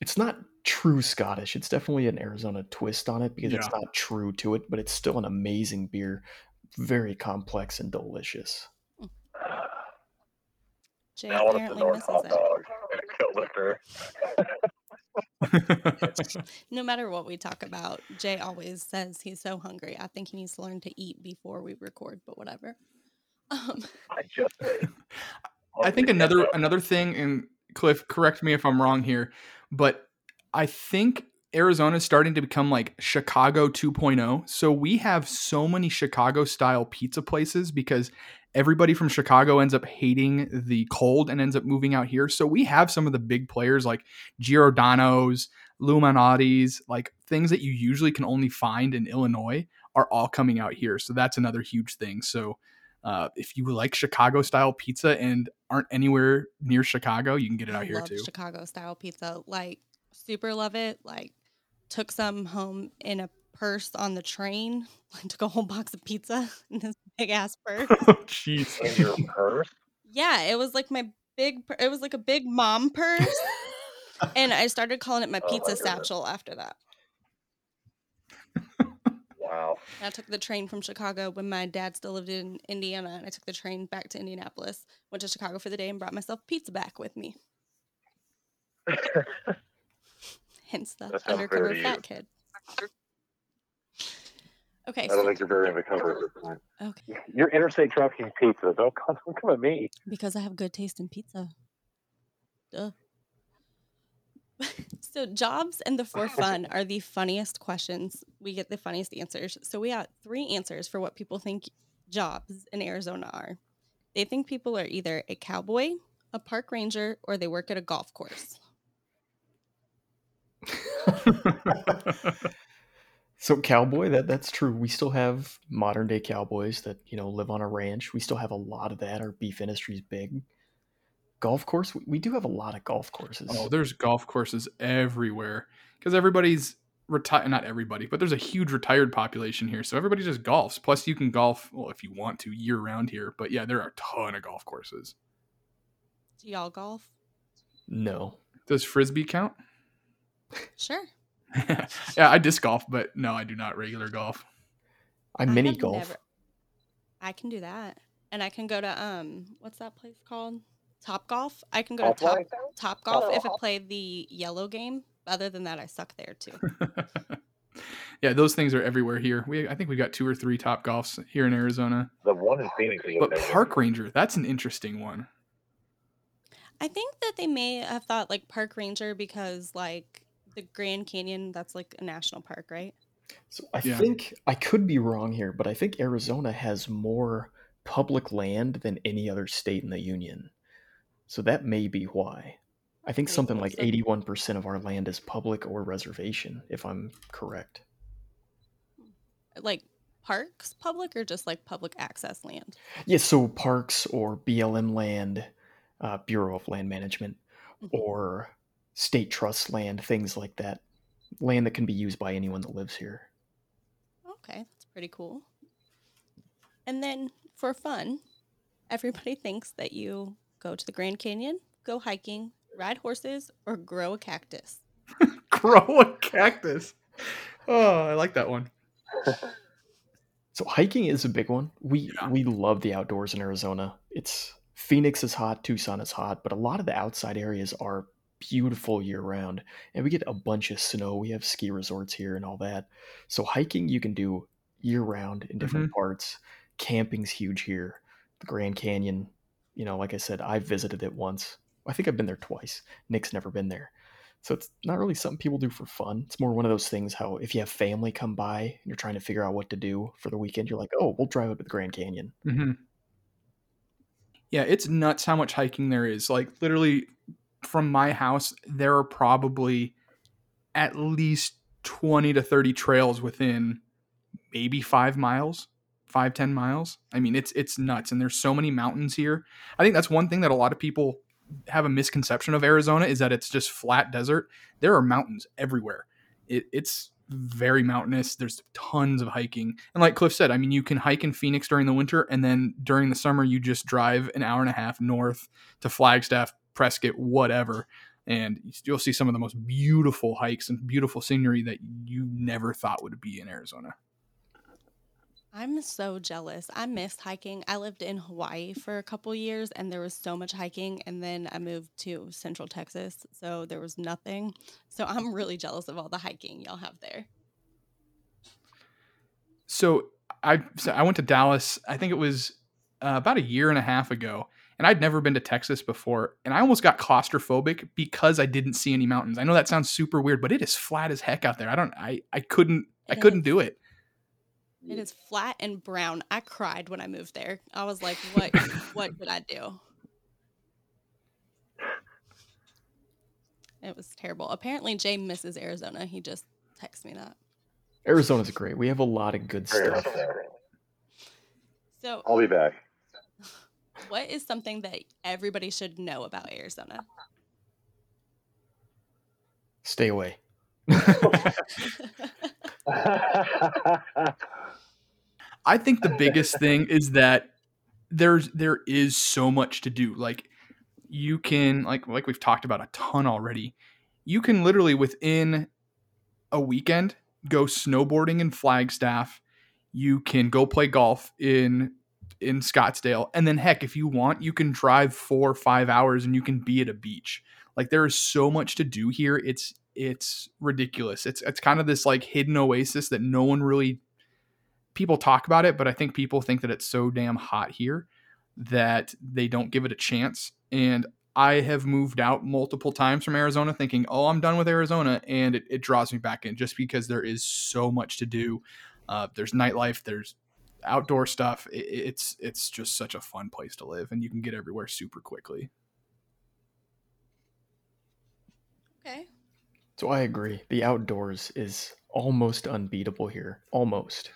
S5: it's not true Scottish. It's definitely an Arizona twist on it because it's not true to it, but it's still an amazing beer, very complex and delicious.
S1: Jay
S3: Now it's the
S1: apparently misses
S3: hot
S1: it.
S3: dog. Kilt.
S1: No matter what we talk about, Jay always says he's so hungry. I think he needs to learn to eat before we record, but whatever. Um,
S3: I just.
S4: I think another another thing, and Cliff, correct me if I'm wrong here, but I think Arizona is starting to become like Chicago 2.0. So we have so many Chicago style pizza places because everybody from Chicago ends up hating the cold and ends up moving out here. So we have some of the big players like Giordano's, Lou Malnati's, like things that you usually can only find in Illinois are all coming out here. So that's another huge thing. So uh, if you like Chicago style pizza and aren't anywhere near Chicago, you can get it out
S1: I
S4: here
S1: love
S4: too.
S1: Chicago style pizza. Like super love it. Like took some home in a purse on the train. Like took a whole box of pizza in this big ass purse.
S4: Oh jeez.
S3: In your purse?
S1: yeah, it was like my big. It was like a big mom purse, and I started calling it my
S3: Oh my
S1: pizza
S3: goodness.
S1: satchel after that.
S3: Wow.
S1: And I took the train from Chicago when my dad still lived in Indiana, and I took the train back to Indianapolis. Went to Chicago for the day and brought myself pizza back with me. Hence the
S3: That
S1: undercover fat kid. Okay,
S3: I don't
S1: so,
S3: think you're very undercover at this point.
S1: okay,
S3: You're interstate trafficking pizza. Don't come, don't come at me.
S1: because I have good taste in pizza. Duh. so jobs and the for fun are the funniest questions. We get the funniest answers. So we got three answers for what people think jobs in Arizona are. They think people are either a cowboy, a park ranger, or they work at a golf course.
S5: So cowboy, that that's true. We still have modern day cowboys that you know live on a ranch. We still have a lot of that. Our beef industry is big. Golf course, we, we do have a lot of golf courses.
S4: oh, there's golf courses everywhere because everybody's retired. Not everybody, but there's a huge retired population here, so everybody just golfs. Plus, you can golf well if you want to year round here. But yeah, there are a ton of golf courses.
S1: Do y'all golf?
S5: no,
S4: Does frisbee count?
S1: Sure.
S4: yeah, I disc golf, but no, I do not regular golf.
S5: I
S1: I
S5: mini
S1: have
S5: golf.
S1: never- I can do that. And I can go to um what's that place called? Top Golf. I can go to Top
S3: Offline?
S1: Top Golf if I
S3: Oh.
S1: play the yellow game. Other than that, I suck there too.
S4: yeah, those things are everywhere here. We I think we've got two or three top golfs here in Arizona.
S3: The one in Phoenix
S4: But
S3: amazing.
S4: Park Ranger, that's an interesting one.
S1: I think that they may have thought like Park Ranger because like the Grand Canyon, that's like a national park, right?
S5: So I
S4: Yeah.
S5: think I could be wrong here, but I think Arizona has more public land than any other state in the union. So that may be why. I think
S1: Makes
S5: something like
S1: sense.
S5: 81% of our land is public or reservation, if I'm correct.
S1: Like parks public or just like public access land?
S5: Yeah, so parks or BLM land, uh, Bureau of Land Management,
S1: Mhm.
S5: or state trust land, things like that. Land that can be used by anyone that lives here.
S1: Okay, that's pretty cool. And then for fun, everybody thinks that you go to the Grand Canyon, go hiking, ride horses, or grow a cactus.
S4: Grow a cactus. Oh, I like that one.
S5: So hiking is a big one. We
S4: Yeah.
S5: we love the outdoors in Arizona. It's Phoenix is hot, Tucson is hot, but a lot of the outside areas are beautiful year round. And we get a bunch of snow. We have ski resorts here and all that. So hiking you can do year round in different mm-hmm. parts. Camping's huge here. The Grand Canyon, you know, like I said, I've visited it once. I think I've been there twice. Nick's never been there. So it's not really something people do for fun. It's more one of those things how if you have family come by and you're trying to figure out what to do for the weekend, you're like, oh, we'll drive up to the Grand Canyon.
S4: hmm Yeah, it's nuts how much hiking there is. Like literally from my house, there are probably at least 20 to 30 trails within maybe five miles, five, 10 miles. I mean, it's it's nuts. And there's so many mountains here. I think that's one thing that a lot of people have a misconception of Arizona is that it's just flat desert. There are mountains everywhere. It, it's very mountainous. There's tons of hiking. And like Cliff said, I mean, you can hike in Phoenix during the winter, and then during the summer, you just drive an hour and a half north to Flagstaff, Prescott, whatever. And you'll see some of the most beautiful hikes and beautiful scenery that you never thought would be in Arizona.
S1: I'm so jealous. I missed hiking. I lived in Hawaii for a couple years and there was so much hiking and then I moved to Central Texas, so there was nothing. So I'm really jealous of all the hiking y'all have there.
S4: So I so I went to Dallas. I think it was uh, about a year and a half ago, and I'd never been to Texas before, and I almost got claustrophobic because I didn't see any mountains. I know that sounds super weird, but it is flat as heck out there. I don't. I I couldn't. I
S1: It
S4: couldn't
S1: is.
S4: do it.
S1: It is flat and brown. I cried when I moved there. I was like, what what did I do? It was terrible. Apparently Jay misses Arizona. He just texted me that.
S5: Arizona's great. We have a lot of good stuff.
S1: So
S3: I'll be back.
S1: what is something that everybody should know about Arizona?
S5: Stay away.
S4: I think the biggest thing is that there's there is so much to do. Like you can like like we've talked about a ton already. You can literally within a weekend go snowboarding in Flagstaff. You can go play golf in in Scottsdale, and then heck, if you want, you can drive four or five hours and you can be at a beach. Like there is so much to do here. It's it's ridiculous. It's it's kind of this like hidden oasis that no one really people talk about it, but I think people think that it's so damn hot here that they don't give it a chance. And I have moved out multiple times from Arizona thinking, oh, I'm done with Arizona. And it, it draws me back in just because there is so much to do. Uh, there's nightlife, there's outdoor stuff. It, it's it's just such a fun place to live, and you can get everywhere super quickly.
S1: okay.
S5: So I agree. The outdoors is almost unbeatable here. Almost.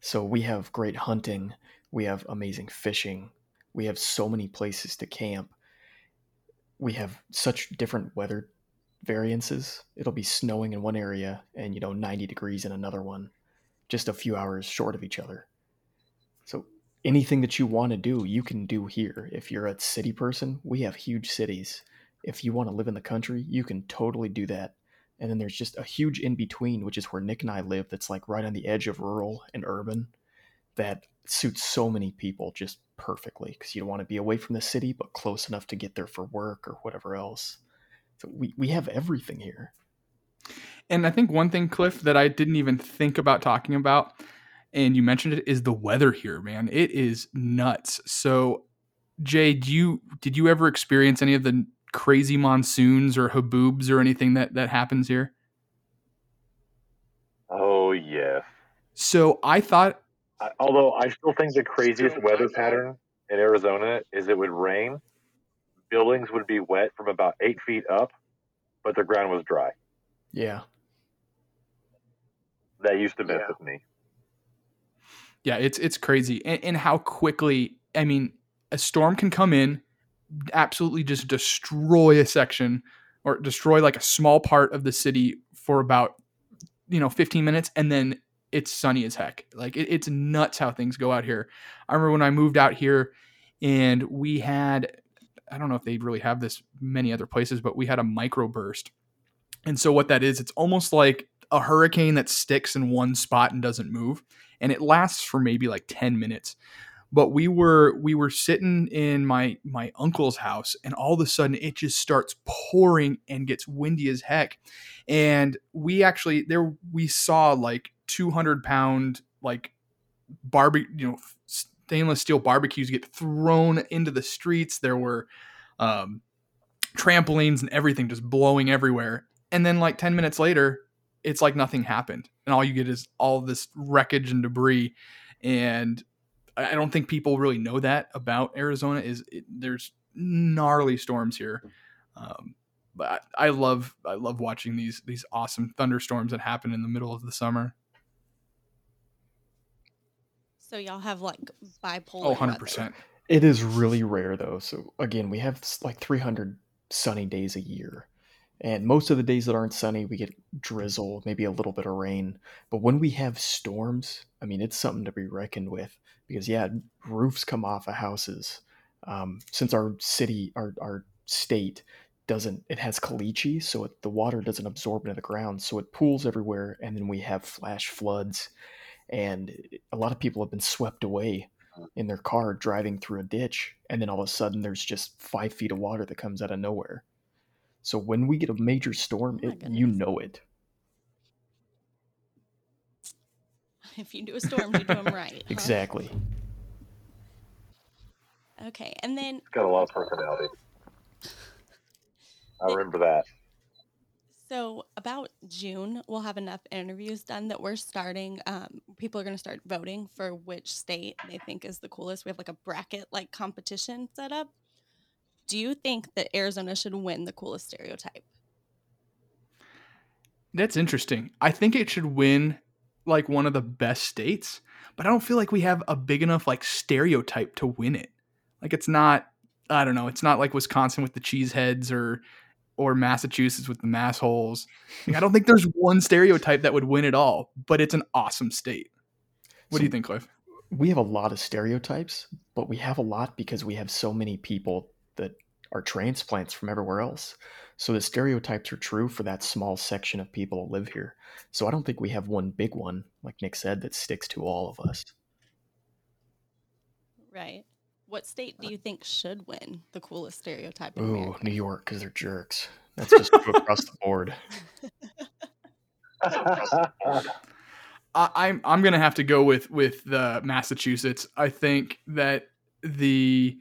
S5: So we have great hunting. We have amazing fishing. We have so many places to camp. We have such different weather variances. It'll be snowing in one area and, you know, 90 degrees in another one, just a few hours short of each other. So anything that you want to do, you can do here. If you're a city person, we have huge cities. If you want to live in the country, you can totally do that. And then there's just a huge in between, which is where Nick and I live, that's like right on the edge of rural and urban that suits so many people just perfectly because you don't want to be away from the city, but close enough to get there for work or whatever else. So we, we have everything here.
S4: And I think one thing, Cliff, that I didn't even think about talking about, and you mentioned it, is the weather here, man. It is nuts. So, Jay, do you did you ever experience any of the crazy monsoons or haboobs or anything that that happens here?
S3: Oh yeah.
S4: So I thought,
S3: I, although I still think the craziest weather pattern in Arizona is it would rain, buildings would be wet from about eight feet up, but the ground was dry.
S5: Yeah.
S3: That used to mess
S6: Yeah.
S3: with me.
S4: yeah, it's it's crazy, and, and how quickly. I mean, a storm can come in, absolutely just destroy a section or destroy like a small part of the city for about you know 15 minutes, and then it's sunny as heck. Like it, it's nuts how things go out here. I remember when I moved out here, and we had. I don't know if they really have this many other places, but we had a microburst. And so what that is, it's almost like a hurricane that sticks in one spot and doesn't move and it lasts for maybe like 10 minutes but we were we were sitting in my my uncle's house and all of a sudden it just starts pouring and gets windy as heck. And we actually there we saw like 200 pound like barbie you know stainless steel barbecues get thrown into the streets. There were um trampolines and everything just blowing everywhere. And then like 10 minutes later it's like nothing happened. And all you get is all this wreckage and debris. And i I don't think people really know that about arizona is it, there's gnarly storms here um, but I, I love i love watching these these awesome thunderstorms that happen in the middle of the summer
S1: So y'all have like bipolar.
S4: oh 100%
S5: It is really rare though. So again, we have like 300 sunny days a year. And most of the days that aren't sunny, we get drizzle, maybe a little bit of rain. But when we have storms, I mean, it's something to be reckoned with because yeah, roofs come off of houses. Um, since our city, our our state doesn't, it has caliche, so it, the water doesn't absorb into the ground, so it pools everywhere, and then we have flash floods, and a lot of people have been swept away in their car driving through a ditch, and then all of a sudden there's just five feet of water that comes out of nowhere. So when we get a major storm,
S1: Oh
S5: it, you know it.
S1: If you do a storm, you do them right. huh?
S5: Exactly.
S1: Okay, and then
S3: It's got a lot of personality. I remember that.
S1: So about June, we'll have enough interviews done that we're starting. Um, people are going to start voting for which state they think is the coolest. We have like a bracket like competition set up. Do you think that Arizona should win the coolest stereotype?
S4: That's interesting. I think it should win like one of the best states, but I don't feel like we have a big enough like stereotype to win it. Like it's not I don't know, it's not like Wisconsin with the cheeseheads or or Massachusetts with the mass holes. Like, I don't think there's one stereotype that would win it all, but it's an awesome state. What do you think, Cliff?
S5: We have a lot of stereotypes, but we have a lot because we have so many people that are transplants from everywhere else. So the stereotypes are true for that small section of people that live here. So I don't think we have one big one, like Nick said, that sticks to all of us.
S1: Right. What state do uh you think should win the coolest stereotype in
S5: Ooh,
S1: America?
S5: New York, because they're jerks. That's just across the board.
S4: I, I'm I'm gonna have to go with with the Massachusetts. I think that the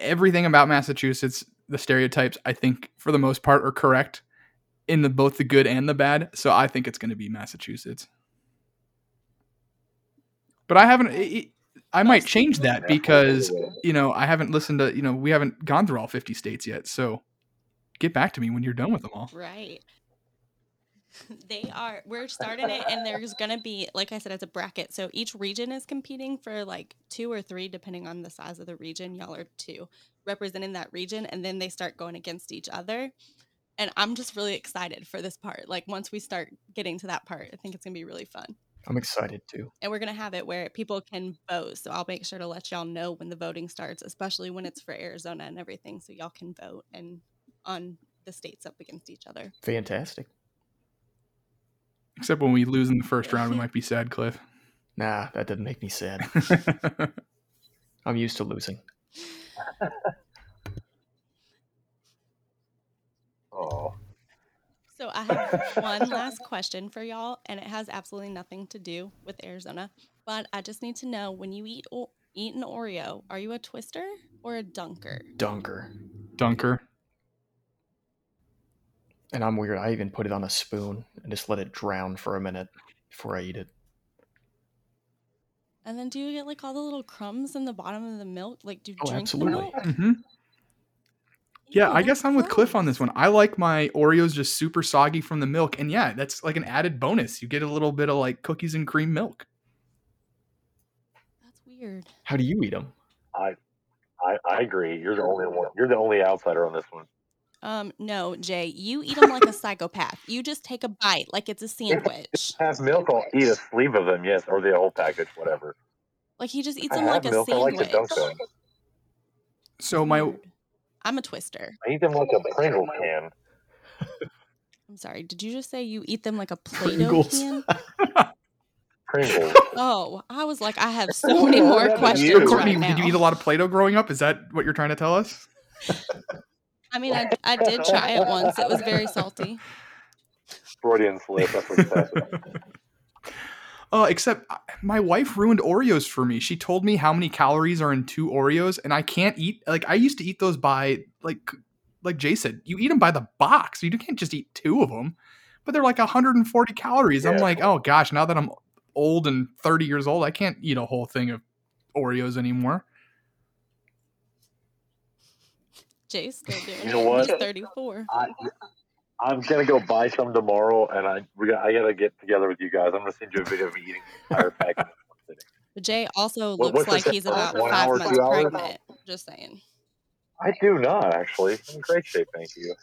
S4: everything about Massachusetts, the stereotypes, I think for the most part are correct in the both the good and the bad. So I think it's going to be Massachusetts. But I haven't. It, it- I might change that because you know I haven't listened to you know we haven't gone through all 50 states yet. So get back to me when you're done with them all.
S1: Right. They are. We're starting it, and there's going to be, like I said, it's a bracket. So each region is competing for like two or three, depending on the size of the region. Y'all are two representing that region, and then they start going against each other. And I'm just really excited for this part. Like once we start getting to that part, I think it's going to be really fun.
S5: I'm excited too.
S1: And we're going to have it where people can vote. So I'll make sure to let y'all know when the voting starts, especially when it's for Arizona and everything. So y'all can vote and on the states up against each other.
S5: Fantastic.
S4: Except when we lose in the first round, we might be sad, Cliff.
S5: Nah, that doesn't make me sad. I'm used to losing.
S3: Oh,
S1: So I have one last question for y'all, and it has absolutely nothing to do with Arizona. But I just need to know when you eat o- eat an Oreo, are you a twister or a dunker?
S5: Dunker.
S4: Dunker.
S5: And I'm weird. I even put it on a spoon and just let it drown for a minute before I eat it.
S1: And then do you get like all the little crumbs in the bottom of the milk? Like do you
S5: Oh,
S1: drink
S5: absolutely.
S1: the milk?
S4: Mm-hmm. Yeah,
S1: Ew,
S4: I guess I'm with Cliff on this one. I like my Oreos just super soggy from the milk, and yeah, that's like an added bonus. You get a little bit of like cookies and cream milk.
S1: That's weird.
S5: How do you eat them?
S3: I, I I agree. You're the only one. You're the only outsider on this one.
S1: Um, no, Jay, you eat them like a psychopath. You just take a bite like it's a sandwich.
S3: Have milk. I'll eat a sleeve of them. Yes, or the whole package, whatever.
S1: Like he just eats
S3: I
S1: them like
S3: have
S1: a
S3: milk. I like
S1: sandwich.
S3: dunk them.
S4: So my
S1: I'm a twister.
S3: I eat them like a Pringle can.
S1: I'm sorry. Did you just say you eat them like a Play-Doh
S5: Pringles.
S1: can?
S3: Pringles.
S1: Oh, I was like, I have so many more questions
S3: you?
S1: right
S4: Courtney,
S1: now.
S4: did you eat a lot of Play-Doh growing up? Is that what you're trying to tell us?
S1: I mean, I, I did try it once. It was very salty.
S3: Freudian slip. That's what you said.
S4: Uh, except uh, my wife ruined Oreos for me. She told me how many calories are in two Oreos, and I can't eat. Like I used to eat those by like like Jay said, you eat them by the box. You can't just eat two of them, but they're like 140 calories. I'm like, oh gosh, now that I'm old and 30 years old, I can't eat a whole thing of Oreos anymore.
S1: Jay's still doing
S3: You know
S1: it.
S3: what?
S1: He's 34.
S3: I, I'm gonna go buy some tomorrow, and I we got, I gotta get together with you guys. I'm gonna send you a video of me eating the entire package.
S1: But Jay also
S3: What-
S1: looks like he's
S3: uh,
S1: about
S3: One
S1: five
S3: hour,
S1: months
S3: two hours?
S1: pregnant. Just saying.
S3: I do not actually. I'm in great shape, thank you.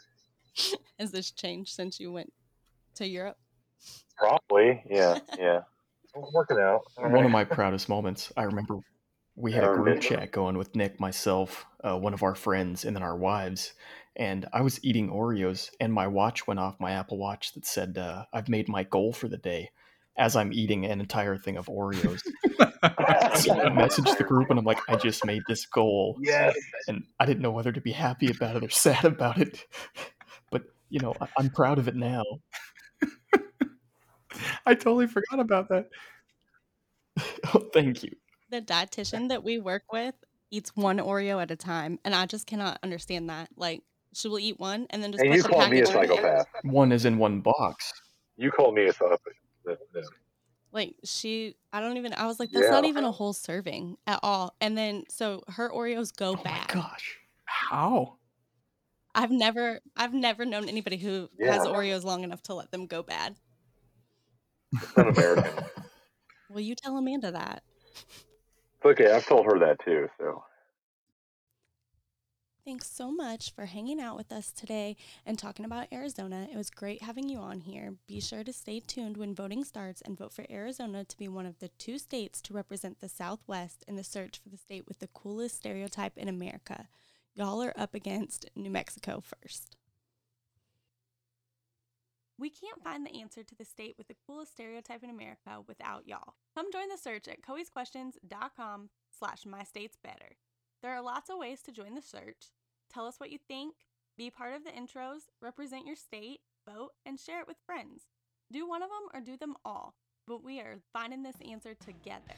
S1: Has this changed since you went to Europe?
S3: Probably, yeah, yeah. I'm working out.
S5: One of my proudest moments. I remember we had a group chat going with Nick, myself, uh, one of our friends, and then our wives. And I was eating Oreos, and my watch went off, my Apple Watch that said, uh, I've made my goal for the day as I'm eating an entire thing of Oreos. so I messaged the group, and I'm like, I just made this goal.
S3: Yes.
S5: And I didn't know whether to be happy about it or sad about it. But, you know, I- I'm proud of it now.
S4: I totally forgot about that.
S5: Oh, thank you.
S1: The dietitian that we work with eats one Oreo at a time, and I just cannot understand that. Like, she will eat one and then just
S3: And
S1: put
S3: you
S1: the
S3: call me a
S1: package away.
S3: psychopath.
S5: One is in one box.
S3: You call me a psychopath.
S1: Like she, I don't even. I was like, that's not even a whole serving at all. And then so her Oreos go
S5: Oh
S1: bad.
S5: gosh.
S4: How?
S1: I've never, I've never known anybody who has Oreos long enough to let them go bad.
S3: It's un-American.
S1: Will you tell Amanda that?
S3: It's okay. I've told her that too. So
S1: Thanks so much for hanging out with us today and talking about Arizona. It was great having you on here. Be sure to stay tuned when voting starts and vote for Arizona to be one of the two states to represent the Southwest in the search for the state with the coolest stereotype in America. Y'all are up against New Mexico first. We can't find the answer to the state with the coolest stereotype in America without y'all. Come join the search at coeysquestions.com slash mystatesbetter. There are lots of ways to join the search. Tell us what you think, be part of the intros, represent your state, vote, and share it with friends. Do one of them or do them all, but we are finding this answer together.